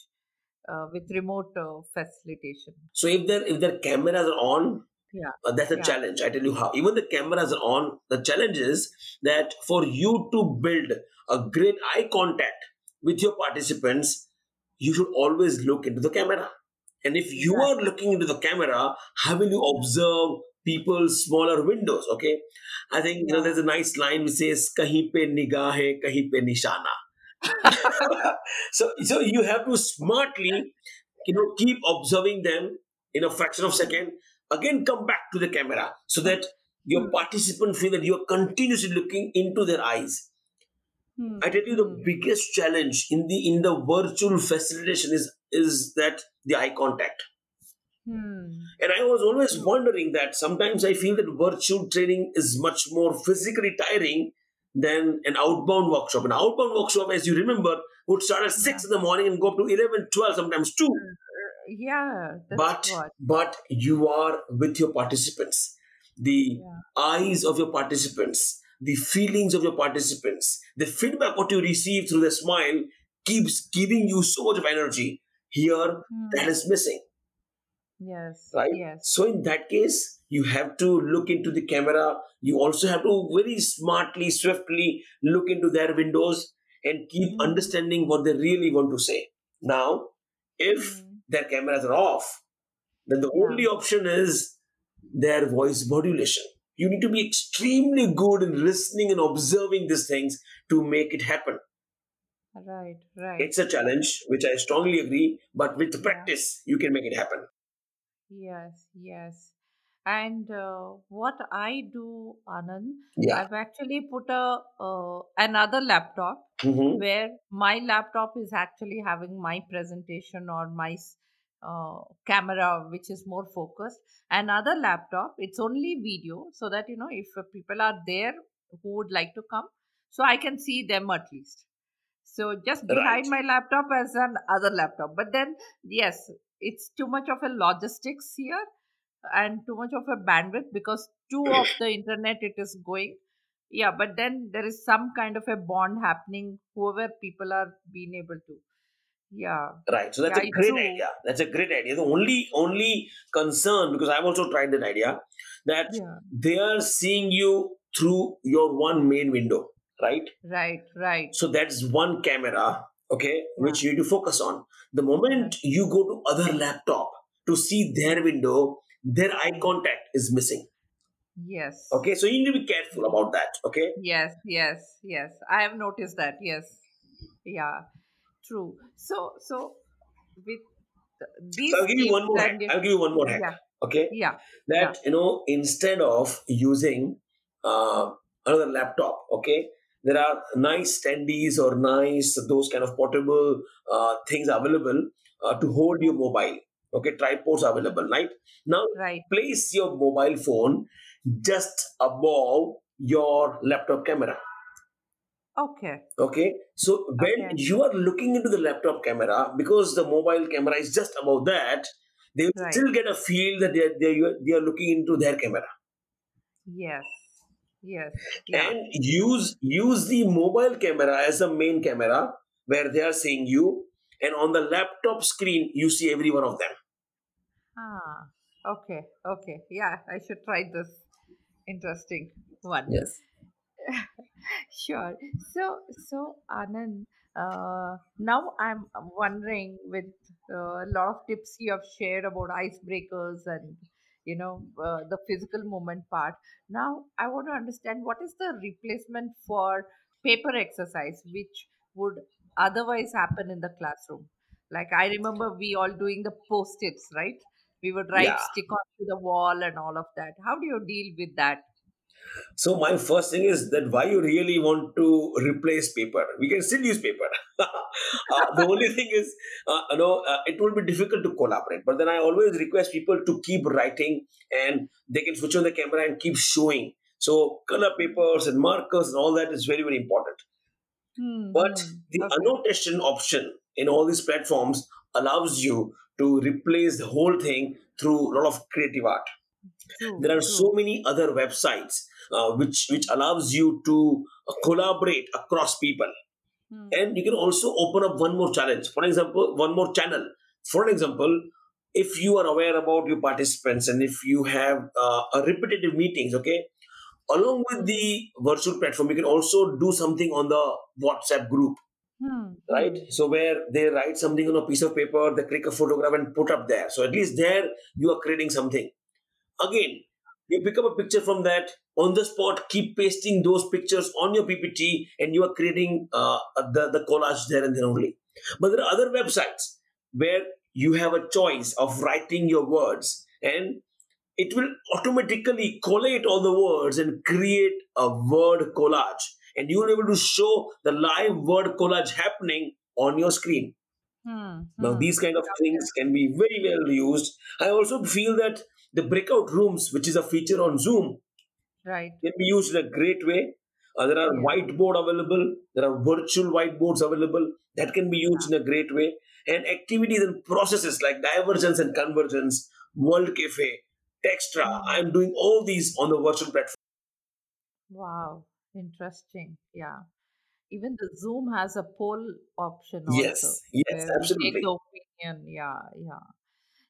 C: uh, with remote uh, facilitation?
A: So if their if their cameras are on,
C: Yeah.
A: uh, that's a
C: Yeah.
A: challenge. I tell you how. Even the cameras are on. The challenge is that for you to build a great eye contact with your participants, you should always look into the camera. And if you
C: Exactly.
A: are looking into the camera, how will you observe people's smaller windows? Okay, I think you know there's a nice line which says "kahin pe nigah hai, kahin pe nishana." so so you have to smartly you know keep observing them in a fraction of a second again come back to the camera so that your
C: Hmm.
A: participant feel that you are continuously looking into their eyes
C: Hmm.
A: i tell you the
C: Hmm.
A: biggest challenge in the in the virtual facilitation is is that the eye contact.
C: Hmm.
A: and i was always wondering that sometimes i feel that virtual training is much more physically tiring than an outbound workshop. An outbound workshop as you remember would start at 6 in the morning and go up to 11 12 sometimes 2
C: Yeah,
A: but
C: what.
A: but you are with your participants. The
C: Yeah.
A: eyes of your participants the feelings of your participants the feedback what you receive through the smile keeps giving you so much of energy here
C: Hmm.
A: that is missing
C: Yes.
A: right
C: Yes.
A: so in that case you have to look into the camera you also have to very smartly swiftly look into their windows and keep
C: Mhm.
A: understanding what they really want to say now if
C: Mm.
A: their cameras are off then the
C: Yeah.
A: only option is their voice modulation you need to be extremely good in listening and observing these things to make it happen
C: Right. Right.
A: it's a challenge which i strongly agree but with
C: Yeah.
A: practice you can make it happen
C: Yes. Yes. And uh, what I do, Anand,
A: yeah
C: I've actually put a uh, another laptop
A: Mhm.
C: where my laptop is actually having my presentation or my uh, camera, which is more focused. Another laptop, it's only video, so that you know if people are there who would like to come, so I can see them at least. So just
A: right
C: behind my laptop as an other laptop. But then yes, it's too much of a logistics here and too much of a bandwidth because two eh. of the internet it is going. Yeah, but then there is some kind of a bond happening, whoever people are being able to. Yeah.
A: Right. So that's
C: Yeah,
A: a great
C: true.
A: idea. That's a great idea. The only only concern, because I've also tried that idea, that
C: Yeah.
A: they are seeing you through your one main window, right?
C: Right, right.
A: So that's one camera, okay,
C: Yeah.
A: which you need to focus on. The moment you go to other laptop to see their window, their eye contact is missing.
C: Yes.
A: Okay, so you need to be careful about that. Okay.
C: Yes, yes, yes. I have noticed that. Yes. Yeah. True. So, so with these
A: So I'll give you one more hack. I'll give you one more hack.
C: yeah,
A: Okay.
C: yeah, yeah.
A: that you know instead of using uh, another laptop okay there are nice standees or nice those kind of portable uh, things available uh, to hold your mobile okay tripods available right now
C: Right.
A: place your mobile phone just above your laptop camera
C: Okay.
A: okay so when
C: Okay.
A: you are looking into the laptop camera because the mobile camera is just above that they
C: Right.
A: still get a feel that they are, they are, they are looking into their camera
C: Yes. Yes. Yeah.
A: and use use the mobile camera as the main camera where they are seeing you and on the laptop screen you see every one of them
C: Ah. Okay. Okay. Yeah. I should try this. Interesting one.
A: yes
C: Sure. So, so Anand, uh, now I'm wondering with uh, a lot of tips you have shared about icebreakers and you know uh, the physical movement part. Now I want to understand what is the replacement for paper exercise, which would otherwise happen in the classroom. Like I remember we all doing the post-its, right? We would write
A: yeah
C: stick onto the wall and all of that. How do you deal with that?
A: So my first thing is that why you really want to replace paper we can still use paper uh, the only thing is uh, you know uh, it will be difficult to collaborate but then i always request people to keep writing and they can switch on the camera and keep showing so color papers and markers and all that is very very important
C: Hmm.
A: But
C: hmm.
A: the
C: Okay.
A: annotation option in all these platforms allows you to replace the whole thing through a lot of creative art.
C: True.
A: There are
C: True.
A: so many other websites uh, which which allows you to uh, collaborate across people,
C: Hmm.
A: and you can also open up one more challenge. For example, one more channel. For example, if you are aware about your participants and if you have uh, a repetitive meetings, okay, along with the virtual platform, you can also do something on the WhatsApp group
C: Hmm.
A: right? So where they write something on a piece of paper, they click a photograph and put up there. So at least there you are creating something. Again, you pick up a picture from that on the spot, keep pasting those pictures on your PPT, and you are creating uh, the the collage there and then only. But there are other websites where you have a choice of writing your words and it will automatically collate all the words and create a word collage and you will be able to show the live word collage happening on your screen
C: Hmm.
A: now
C: Hmm.
A: these kind of things can be very well used i also feel that the breakout rooms which is a feature on zoom
C: Right.
A: can be used in a great way Uh, there are
C: Yeah.
A: whiteboard available there are virtual whiteboards available that can be used in a great way and activities and processes like divergence and convergence world cafe textra i am doing all these on the virtual platform
C: Wow. Interesting. Yeah. Even the Zoom has a poll option
A: yes
C: also
A: yes
C: where we take
A: absolutely
C: the opinion. Yeah. Yeah.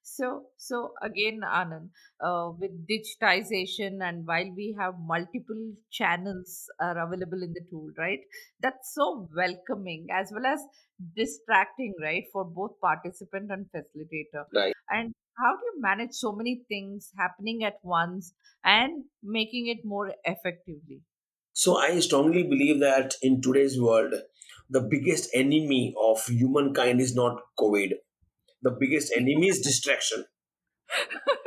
C: So, so again, Anand, uh, with digitization and while we have multiple channels are available in the tool, right? That's so welcoming as well as distracting, right, for both participant and facilitator.
A: right
C: And how do you manage so many things happening at once and making it more effectively?
A: So I strongly believe that in today's world, the biggest enemy of humankind is not COVID. The biggest enemy is distraction.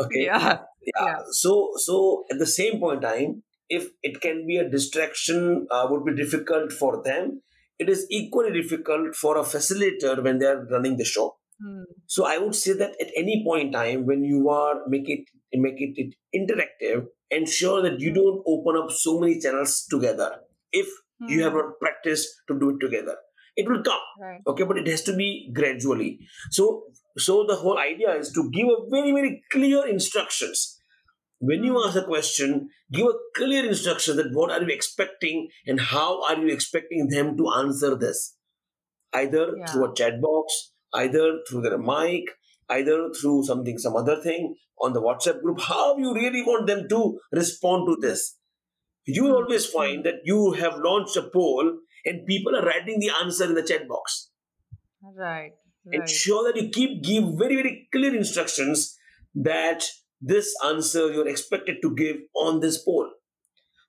A: Okay.
C: Yeah,
A: Yeah.
C: yeah,
A: So so at the same point in time, if it can be a distraction, uh, would be difficult for them. It is equally difficult for a facilitator when they are running the show.
C: Hmm.
A: So I would say that at any point in time when you are make it make it, it interactive, ensure that you don't open up so many channels together. If you have
C: Hmm.
A: not practiced to do it together, it will come.
C: Right.
A: Okay, but it has to be gradually. So so the whole idea is to give a very very clear instructions. When you
C: Hmm.
A: ask a question, give a clear instruction that what are you expecting and how are you expecting them to answer this either
C: Yeah.
A: through a chat box, either through their mic, either through something, some other thing on the WhatsApp group. How you really want them to respond to this? You will
C: Hmm.
A: always find that you have launched a poll and people are writing the answer in the chat box.
C: Right. Right.
A: Ensure that you keep give very very clear instructions that this answer you're expected to give on this poll.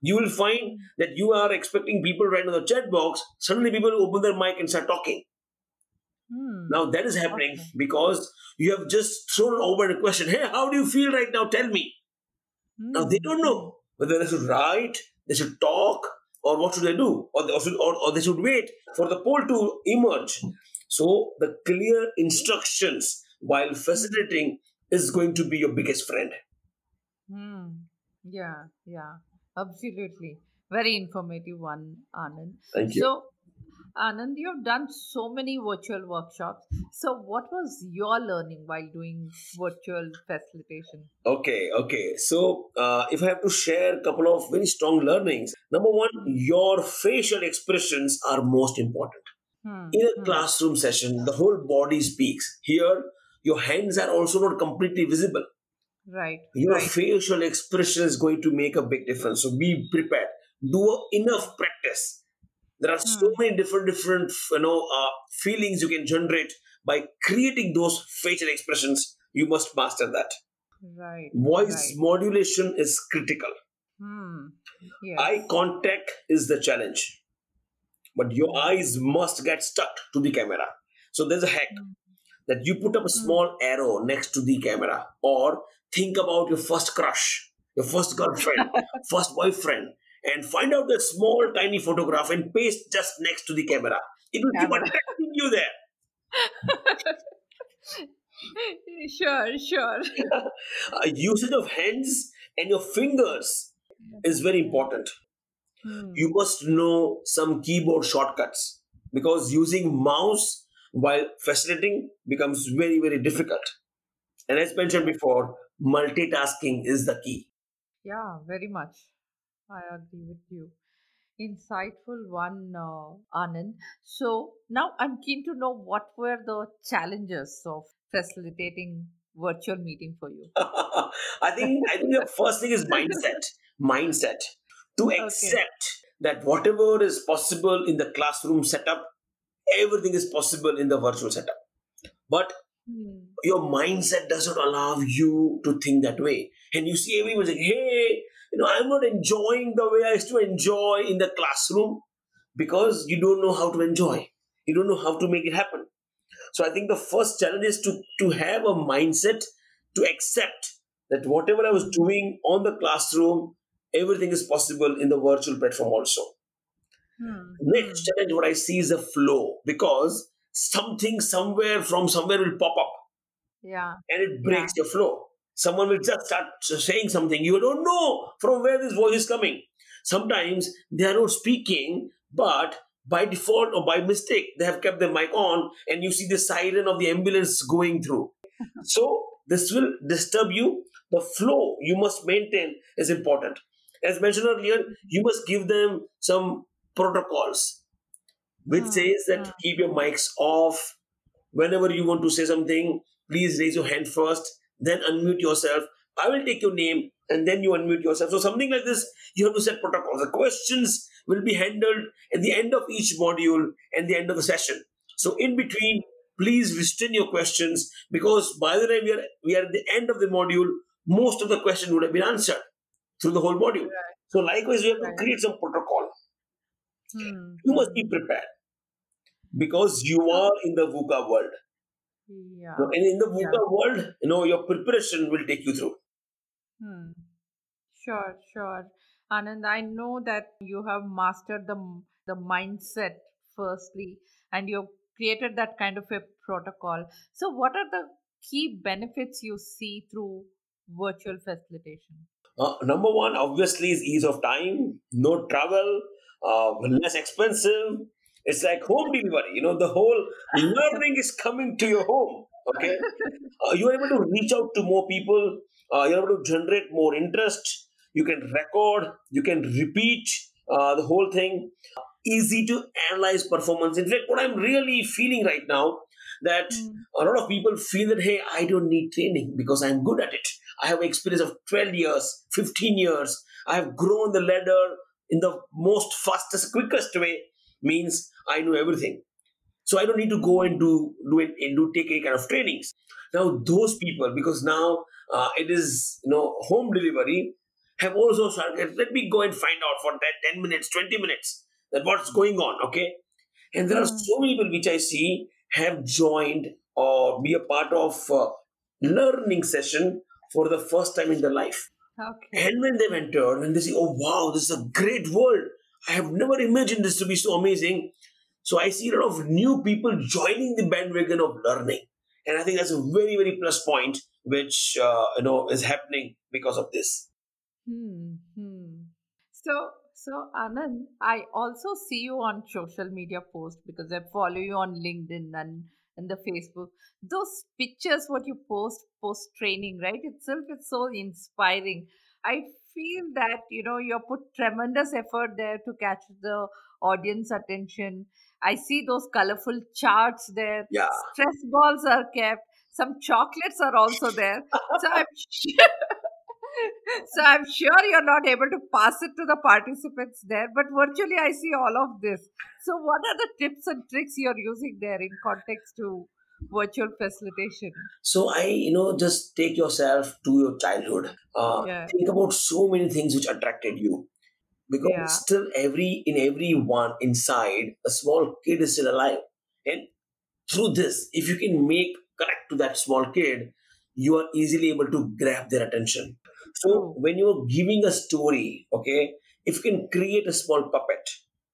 A: You will find that you are expecting people right in the chat box. Suddenly, people open their mic and start talking.
C: Hmm.
A: Now that is happening
C: Okay.
A: because you have just thrown over a question. Hey, how do you feel right now? Tell me. Now they
C: Hmm.
A: don't know whether they should write, they should talk, or what should they do, or they should, or, or they should wait for the poll to emerge. So the clear instructions while facilitating is going to be your biggest friend.
C: Hmm. Yeah, yeah, absolutely. Very informative one, Anand.
A: Thank you.
C: So, Anand, you've done so many virtual workshops. So, what was your learning while doing virtual facilitation?
A: Okay, okay. So, uh, if I have to share a couple of very strong learnings, number one, your facial expressions are most important.
C: Hmm.
A: In a
C: hmm.
A: classroom session, the whole body speaks. Here, your hands are also not completely visible.
C: Right,
A: Your
C: right.
A: facial expression is going to make a big difference. So, be prepared. Do enough practice. There are so
C: Hmm.
A: many different, different, you know, uh, feelings you can generate by creating those facial expressions. You must master that.
C: Right,
A: Voice
C: right.
A: modulation is critical.
C: Hmm. Yes.
A: Eye contact is the challenge. But your eyes must get stuck to the camera. So there's a hack that you put up a small arrow next to the camera or think about your first crush, your first girlfriend, first boyfriend and find out that small tiny photograph and paste just next to the camera. It will keep
C: Camera.
A: attracting you there.
C: sure, sure.
A: Uh, usage of hands and your fingers is very important.
C: Hmm.
A: you must know some keyboard shortcuts because using mouse while facilitating becomes very very difficult and as mentioned before multitasking is the key
C: Yeah, very much. I agree with you. Insightful one, uh, Anand. So now I'm keen to know what were the challenges of facilitating virtual meeting for you.
A: i think i think the first thing is mindset mindset to
C: Okay.
A: accept that whatever is possible in the classroom setup everything is possible in the virtual setup but
C: Hmm.
A: your mindset doesn't allow you to think that way. And you see everyone saying, hey, you know, I'm not enjoying the way I used to enjoy in the classroom because you don't know how to enjoy. You don't know how to make it happen. So I think the first challenge is to, to have a mindset to accept that whatever I was doing on the classroom, everything is possible in the virtual platform also.
C: Hmm.
A: Next challenge, what I see is a flow because something somewhere from somewhere will pop up
C: Yeah.
A: and it
C: Yeah.
A: breaks your flow. Someone will just start saying something. You don't know from where this voice is coming. Sometimes they are not speaking, but by default or by mistake, they have kept the mic on, and you see the siren of the ambulance going through. So, this will disturb you. The flow you must maintain is important. As mentioned earlier, you must give them some protocols, which
C: Hmm.
A: says that keep your mics off, whenever you want to say something, please raise your hand first, then unmute yourself. I will take your name and then you unmute yourself. So, something like this, you have to set protocols. The questions will be handled at the end of each module and the end of the session. So, in between, please restrain your questions because by the time we are, we are at the end of the module, most of the questions would have been answered through the whole module.
C: Right.
A: So, likewise, we have to create some protocol.
C: Hmm.
A: You must be prepared because you are in the VUCA world.
C: Yeah.
A: And in the
C: Yeah.
A: World, you know, your preparation will take you through.
C: Hmm. Sure, sure. Anand, I know that you have mastered the the mindset firstly, and you've created that kind of a protocol. So, what are the key benefits you see through virtual facilitation?
A: Uh, number one, obviously, is ease of time, no travel, uh, less expensive. It's like home delivery. You know, the whole learning is coming to your home. Okay, uh, you are able to reach out to more people. Uh, you're able to generate more interest. You can record. You can repeat uh, the whole thing. Easy to analyze performance. In fact, what I'm really feeling right now that
C: Hmm.
A: a lot of people feel that hey, I don't need training because I'm good at it. I have experience of 12 years, 15 years. I have grown the ladder in the most fastest, quickest way. Means I know everything. So I don't need to go and do do it and do take any kind of trainings. Now those people, because now uh, it is you know home delivery, have also started. Let me go and find out for that ten minutes, twenty minutes that what's going on. Okay, and there are
C: Hmm.
A: so many people which I see have joined or be a part of uh, learning session for the first time in their life.
C: Okay.
A: And when they've entered and they say, oh wow, this is a great world. I have never imagined this to be so amazing. So I see a lot of new people joining the bandwagon of learning. And I think that's a very, very plus point, which, uh, you know, is happening because of this.
C: Hmm. Hmm. So, so Anand, I also see you on social media posts because I follow you on LinkedIn and and the Facebook. Those pictures, what you post post training, right? Itself is so inspiring. I feel that you know you put tremendous effort there to catch the audience attention. I see those colorful charts there.
A: Yeah.
C: Stress balls are kept. Some chocolates are also there. So I'm sure, so I'm sure you're not able to pass it to the participants there, but virtually I see all of this. So what are the tips and tricks you're using there in context to virtual facilitation?
A: So I, you know, just take yourself to your childhood. Uh,
C: Yeah.
A: think about so many things which attracted you. Because
C: Yeah.
A: still every in every one inside, a small kid is still alive. And through this, if you can make connect to that small kid, you are easily able to grab their attention. So when you're giving a story, okay, if you can create a small puppet,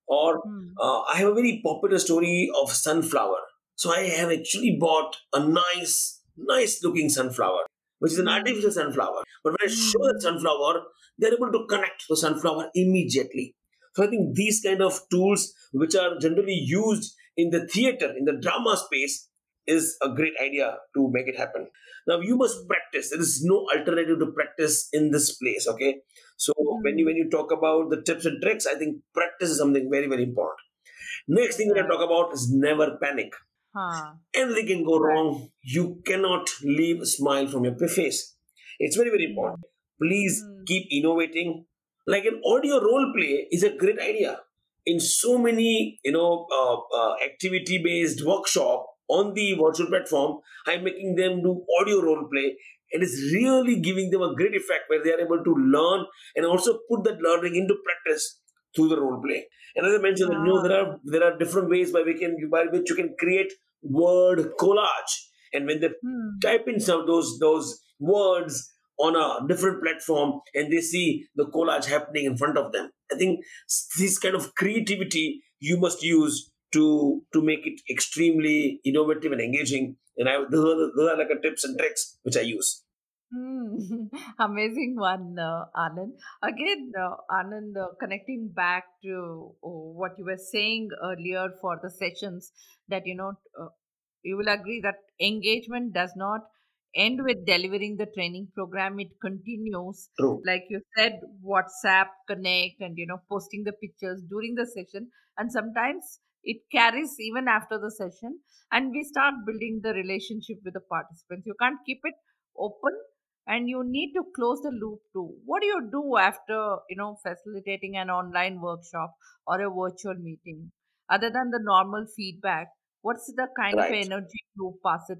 A: or
C: Hmm.
A: uh, I have a very popular story of sunflower. So I have actually bought a nice, nice looking sunflower, which is an
C: Hmm.
A: artificial sunflower. But when I show
C: Hmm.
A: that sunflower, they're able to connect to the sunflower immediately. So I think these kind of tools, which are generally used in the theater, in the drama space, is a great idea to make it happen. Now you must practice. There is no alternative to practice in this place. Okay. So when you when you talk about the tips and tricks, I think practice is something very very important. Next thing that I talk about is never panic.
C: Huh.
A: Anything can go wrong. You cannot leave a smile from your face. It's very very important. Please
C: Hmm.
A: keep innovating. Like an audio role play is a great idea. In so many you know uh, uh, activity based workshop on the virtual platform, I'm making them do audio role play. and It is really giving them a great effect where they are able to learn and also put that learning into practice through the role play. And as I mentioned, you know, there are there are different ways by we can by which you can create word collage. And when they
C: Hmm.
A: type in some of those those words on a different platform and they see the collage happening in front of them, I think this kind of creativity you must use to to make it extremely innovative and engaging. And I those are, the- those are like a tips and tricks which I use.
C: Hmm. Amazing one, uh, Anand. Again, uh, Anand, uh, connecting back to uh, what you were saying earlier for the sessions, that you know, uh, you will agree that engagement does not end with delivering the training program; it continues.
A: True.
C: Like you said, WhatsApp connect and you know, posting the pictures during the session, and sometimes it carries even after the session, and we start building the relationship with the participants. You can't keep it open and you need to close the loop too what do you do after you know facilitating an online workshop or a virtual meeting other than the normal feedback what's the kind of
A: Right.
C: energy you pass it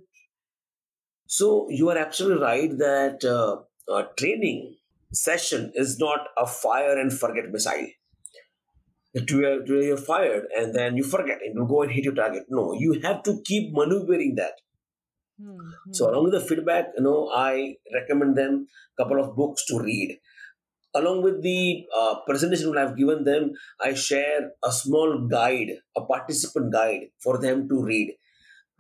A: So you are absolutely right that uh, a training session is not a fire and forget missile. That you are, you are fired and then you forget and you go and hit your target. No, you have to keep maneuvering that.
C: Hmm,
A: So
C: hmm,
A: along with the feedback, you know, I recommend them a couple of books to read. Along with the uh, presentation that I've given them, I share a small guide, a participant guide for them to read.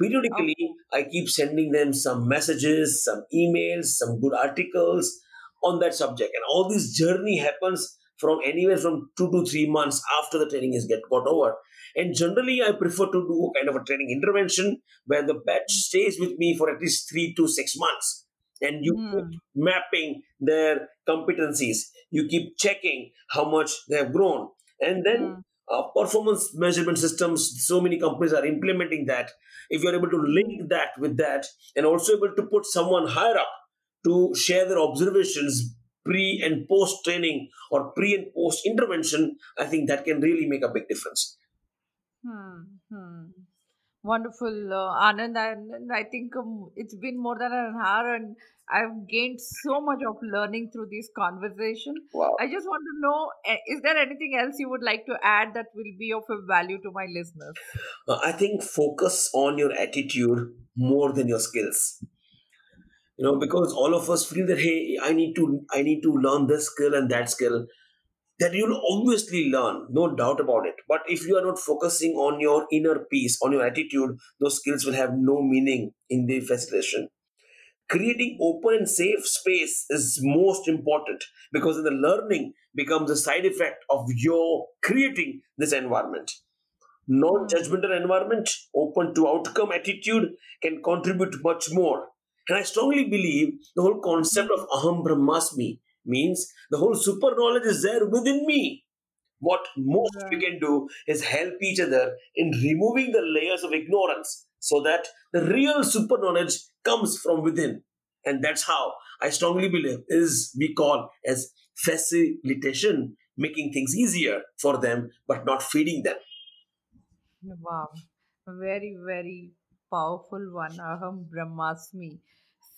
A: Periodically i keep sending them some messages some emails some good articles on that subject. And all this journey happens from anywhere from two to three months after the training is get got over and generally i prefer to do kind of a training intervention where the batch stays with me for at least three to six months. And you
C: Hmm.
A: keep mapping their competencies. You keep checking how much they have grown. And then
C: Hmm.
A: uh, performance measurement systems so many companies are implementing that. If you're able to link that with that and also able to put someone higher up to share their observations pre and post training or pre and post intervention i think that can really make a big difference
C: hmm, hmm. wonderful uh, anand. And i think um, it's been more than an hour and i've gained so much of learning through this conversation.
A: Wow.
C: I just want to know eh, is there anything else you would like to add that will be of a value to my listeners?
A: Uh, i think focus on your attitude more than your skills. You know because all of us feel that hey i need to i need to learn this skill and that skill that you'll obviously learn no doubt about it. But if you are not focusing on your inner peace on your attitude those skills will have no meaning in the facilitation. Creating open and safe space is most important because then the learning becomes a side effect of your creating this environment. Non-judgmental hmm. environment open to outcome attitude can contribute much more. And i strongly believe the whole concept hmm. of aham brahmasmi means the whole super knowledge is there within me what most we can do is help each other in removing the layers of ignorance so that the real super knowledge comes from within and that's how i strongly believe is we call as facilitation making things easier for them but not feeding them
C: Wow, very, very powerful one. Aham Brahmasmi.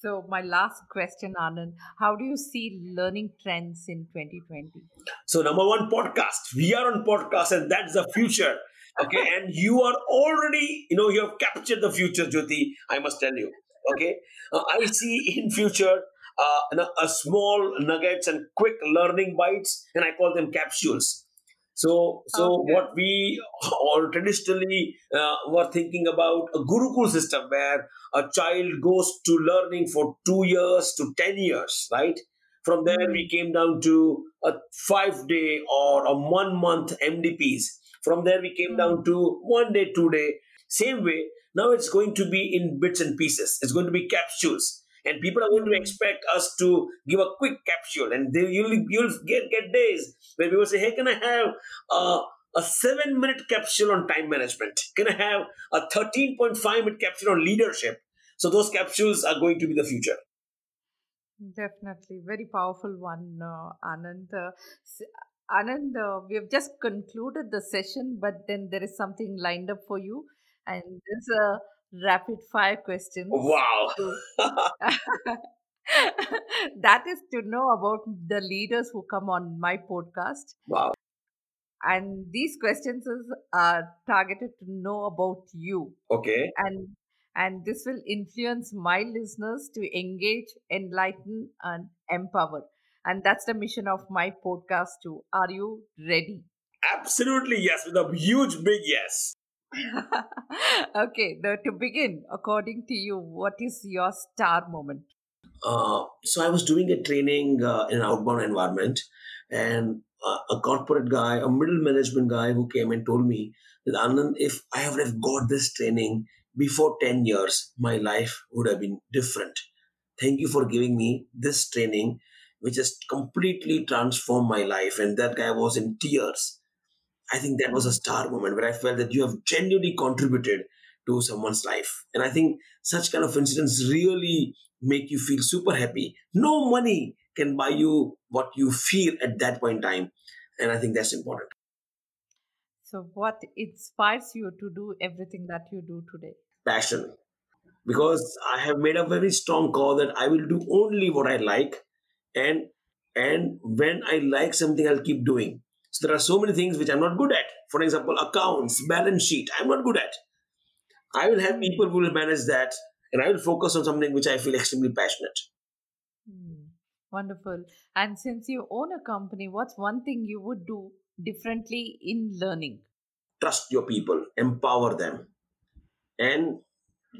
C: So, my last question, Anand How do you see learning trends in 2020?
A: So, number one, podcast. We are on podcast, and that's the future. Okay, and you are already, you know, you have captured the future, Jyoti. I must tell you. Okay, Uh, I see in future uh, a small nuggets and quick learning bites, and I call them capsules. So, so
C: Okay.
A: what we all traditionally uh, were thinking about a Gurukul system where a child goes to learning for two years to ten years, right? From there, we came down to a five day or a one month MDPs. From there, we came down to one day, two day. Same way, now it's going to be in bits and pieces. It's going to be capsules. And people are going to expect us to give a quick capsule. And they, you'll, you'll get, get days where people say, hey, can I have uh, a seven minute capsule on time management? Can I have a 13.5 minute capsule on leadership? So those capsules are going to be the future.
C: Definitely, very powerful one, uh, Anand. Uh, Anand, uh, we have just concluded the session, but then there is something lined up for you, and there's a rapid fire questions.
A: Wow.
C: that is to know about the leaders who come on my podcast,
A: wow.
C: and these questions are targeted to know about you.
A: Okay.
C: and and this will influence my listeners to engage enlighten and empower and that's the mission of my podcast too are you ready
A: Absolutely yes, with a huge big yes.
C: okay the, to begin according to you what is your star moment
A: Uh, so I was doing a training uh, in an outbound environment, and uh, a corporate guy, a middle management guy, who came and told me that Anand, if I would have got this training before ten years, my life would have been different. Thank you for giving me this training, which has completely transformed my life. And that guy was in tears. I think that was a star moment where I felt that you have genuinely contributed to someone's life. And I think such kind of incidents really make you feel super happy. No money can buy you what you feel at that point in time. And I think that's important.
C: so what inspires you to do everything that you do today
A: Passion. Because I have made a very strong call that I will do only what I like. And and when I like something, I'll keep doing. So there are so many things which I'm not good at. For example, accounts, balance sheet, I'm not good at. I will have people who will manage that, and I will focus on something which I feel extremely passionate.
C: Hmm, wonderful and since you own a company what's one thing you would do differently in learning
A: Trust your people, empower them, and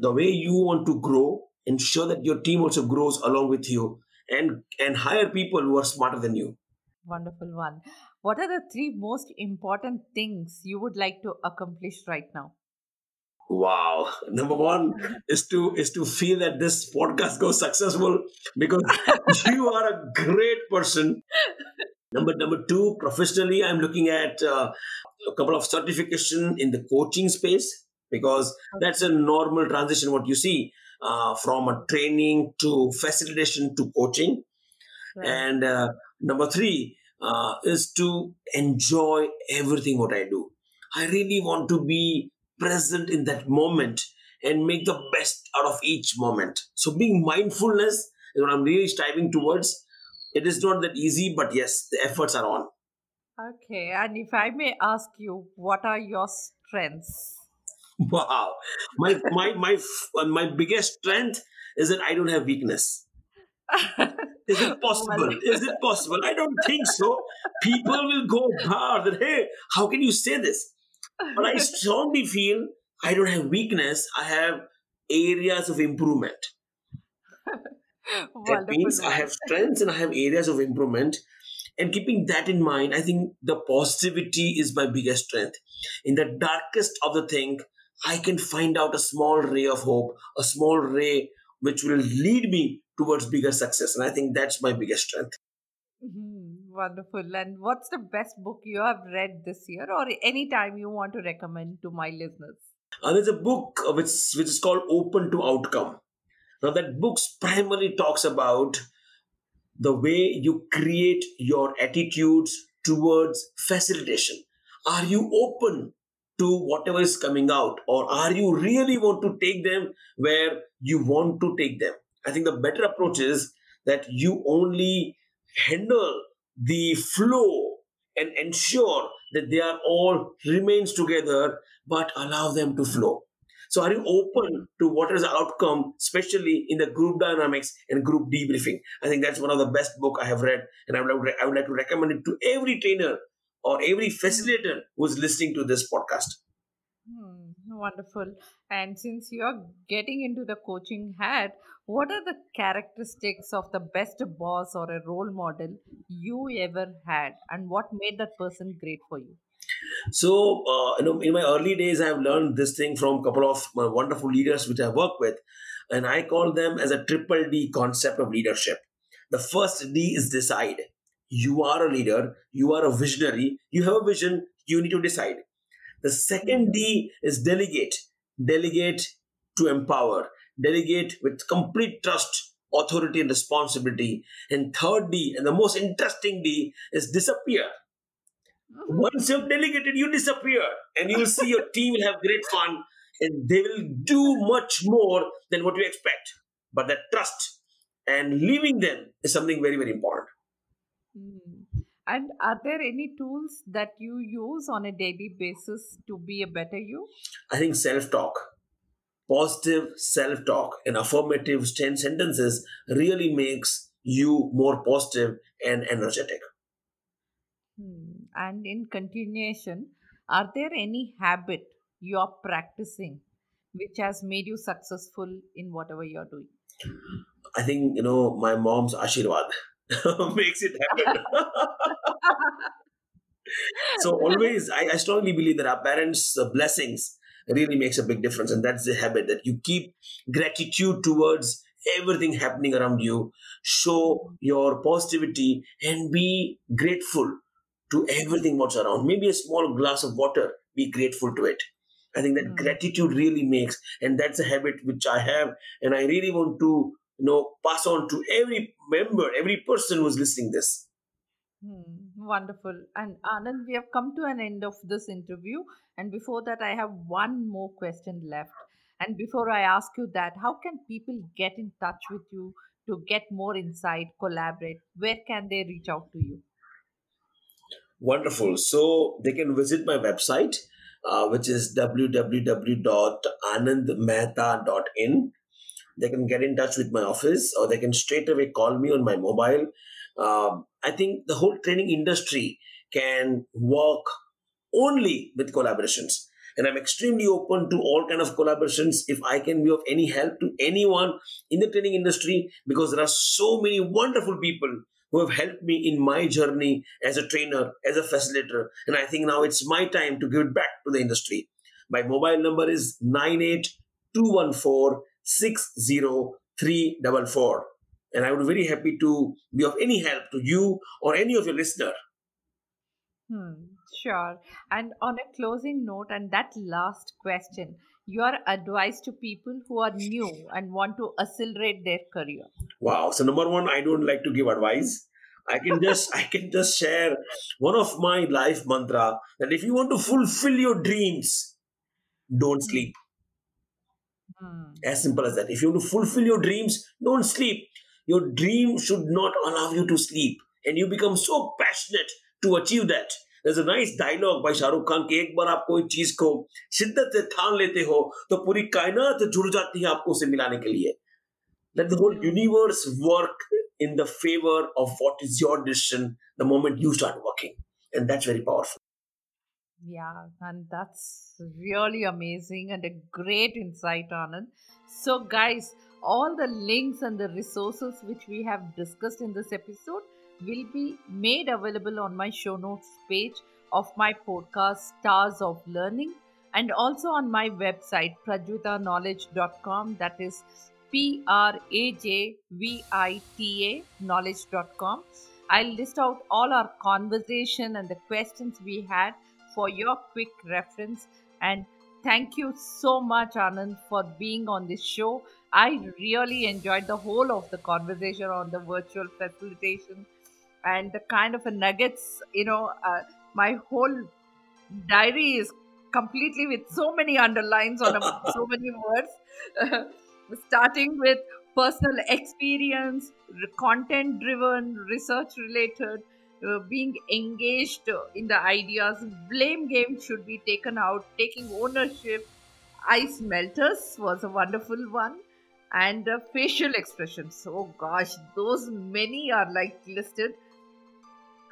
A: the way you want to grow, ensure that your team also grows along with you, and and hire people who are smarter than you.
C: Wonderful one. What are the three most important things you would like to accomplish right now?
A: Wow. Number one is to is to feel that this podcast goes successful because you are a great person. Number number two, professionally, I'm looking at uh, a couple of certification in the coaching space because that's a normal transition. What you see uh, from a training to facilitation to coaching,
C: Right.
A: and uh, number three uh, is to enjoy everything what I do. I really want to be present in that moment and make the best out of each moment. So being mindfulness is what I'm really striving towards. It is not that easy, but yes, the efforts are on.
C: Okay, and if I may ask you, what are your strengths?
A: Wow, my my my my biggest strength is that I don't have weakness. Is it possible? Is it possible? I don't think so. People will go bar that hey, how can you say this? But I strongly feel I don't have weakness. I have areas of improvement. That means I have strengths and I have areas of improvement. And keeping that in mind, I think the positivity is my biggest strength. In the darkest of the thing, I can find out a small ray of hope, a small ray which will lead me towards bigger success. And I think that's my biggest strength.
C: Mhm, Wonderful. And what's the best book you have read this year or any time you want to recommend to my listeners?
A: Uh, there's a book which, which is called Open to Outcome. Now, that book primarily talks about the way you create your attitudes towards facilitation. Are you open to whatever is coming out, or are you really want to take them where you want to take them? I think the better approach is that you only handle the flow and ensure that they are all remains together but allow them to flow. So are you open to what is the outcome especially in the group dynamics and group debriefing? I think that's one of the best book i have read and i would, like- I would like to recommend it to every trainer or every facilitator who's listening to this podcast
C: Wonderful. And since you're getting into the coaching hat, what are the characteristics of the best boss or a role model you ever had, and what made that person great for you?
A: So, uh, you know, in my early days, I have learned this thing from a couple of my wonderful leaders which I work with, and I call them as a triple D concept of leadership. The first D is decide. You are a leader, you are a visionary, you have a vision, you need to decide. The second D is delegate. Delegate to empower. Delegate with complete trust, authority, and responsibility. And third D, and the most interesting D, is disappear once you've delegated, you disappear, and you'll see your team will have great fun, and they will do much more than what you expect. But that trust and leaving them is something very, very important.
C: Hmm. And are there any tools that you use on a daily basis to be a better you?
A: I think self talk, positive self talk, and affirmative 10 sentences really makes you more positive and energetic.
C: Hmm. And in continuation, are there any habit you're practicing which has made you successful in whatever you're doing?
A: I think, you know, my mom's Ashirwad makes it happen. so always, I, I strongly believe that our parents' uh, blessings really makes a big difference. And that's the habit that you keep gratitude towards everything happening around you. Show your positivity and be grateful to everything what's around. Maybe a small glass of water, be grateful to it. I think that
C: Hmm.
A: gratitude really makes, and that's a habit which I have, and I really want to, you know, pass on to every member, every person who's listening this.
C: Hmm, wonderful. And Anand, we have come to an end of this interview. And before that, I have one more question left. And before I ask you that, how can people get in touch with you to get more insight, collaborate? Where can they reach out to you?
A: Wonderful. So they can visit my website, uh, which is www.anandmehta.in. They can get in touch with my office or they can straight away call me on my mobile. Um, I think the whole training industry can work only with collaborations. And I'm extremely open to all kind of collaborations if I can be of any help to anyone in the training industry because there are so many wonderful people who have helped me in my journey as a trainer, as a facilitator. And I think now it's my time to give it back to the industry. My mobile number is 98214 60344. And I would be very happy to be of any help to you or any of your listener.
C: Hmm, sure. And on a closing note, and that last question, your advice to people who are new and want to accelerate their career.
A: Wow. So number one, I don't like to give advice. I can just I can just share one of my life mantra that if you want to fulfill your dreams, don't sleep.
C: Hmm.
A: As simple as that. If you want to fulfill your dreams, don't sleep. Your dream should not allow you to sleep. And you become so passionate to achieve that. There's a nice dialogue by Shahrukh Khan कि एक बार आप कोई चीज को शिद्दत से ठान लेते हो तो पूरी कायनात जुड़ जाती है आपको उसे मिलाने के लिए let the whole universe work in the favor of what is your decision the moment you start working and that's very powerful
C: Yeah, and that's really amazing and a great insight, Anand. So, guys, all the links and the resources which we have discussed in this episode will be made available on my show notes page of my podcast, Stars of Learning, and also on my website, prajvitaknowledge.com. That is P R A J V I T A knowledge.com. I'll list out all our conversation and the questions we had for your quick reference. And thank you so much, Anand, for being on this show. I really enjoyed the whole of the conversation on the virtual facilitation and the kind of a nuggets, you know, uh, my whole diary is completely with so many underlines on a, so many words, starting with personal experience, content driven, research related, uh, being engaged in the ideas. Blame game should be taken out, taking ownership. Ice melters was a wonderful one. And uh, facial expressions. Oh gosh, those many are like listed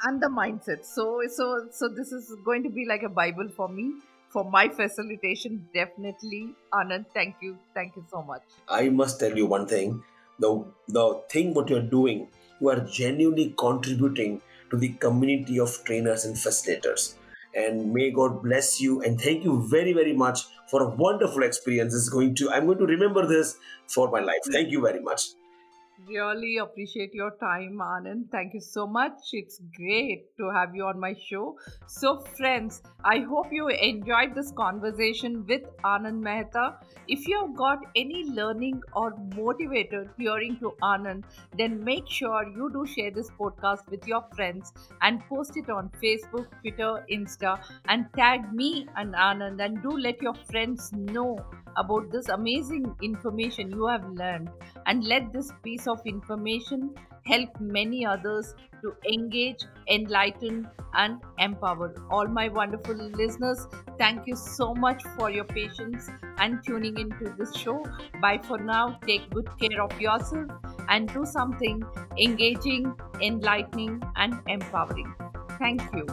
C: and the mindset so so so this is going to be like a bible for me for my facilitation. Definitely, Anand. Thank you, thank you so much.
A: I must tell you one thing: the the thing what you're doing, you are genuinely contributing to the community of trainers and facilitators. And may God bless you and thank you very very much for a wonderful experience. It's going to I'm going to remember this for my life. Thank you very much.
C: Really appreciate your time, Anand. Thank you so much. It's great to have you on my show. So, friends, I hope you enjoyed this conversation with Anand Mehta. If you have got any learning or motivated hearing to Anand, then make sure you do share this podcast with your friends and post it on Facebook, Twitter, Insta, and tag me and Anand. And do let your friends know about this amazing information you have learned and let this piece of information help many others to engage, enlighten, and empower. All my wonderful listeners, thank you so much for your patience and tuning into this show. Bye for now. Take good care of yourself and do something engaging, enlightening, and empowering. Thank you.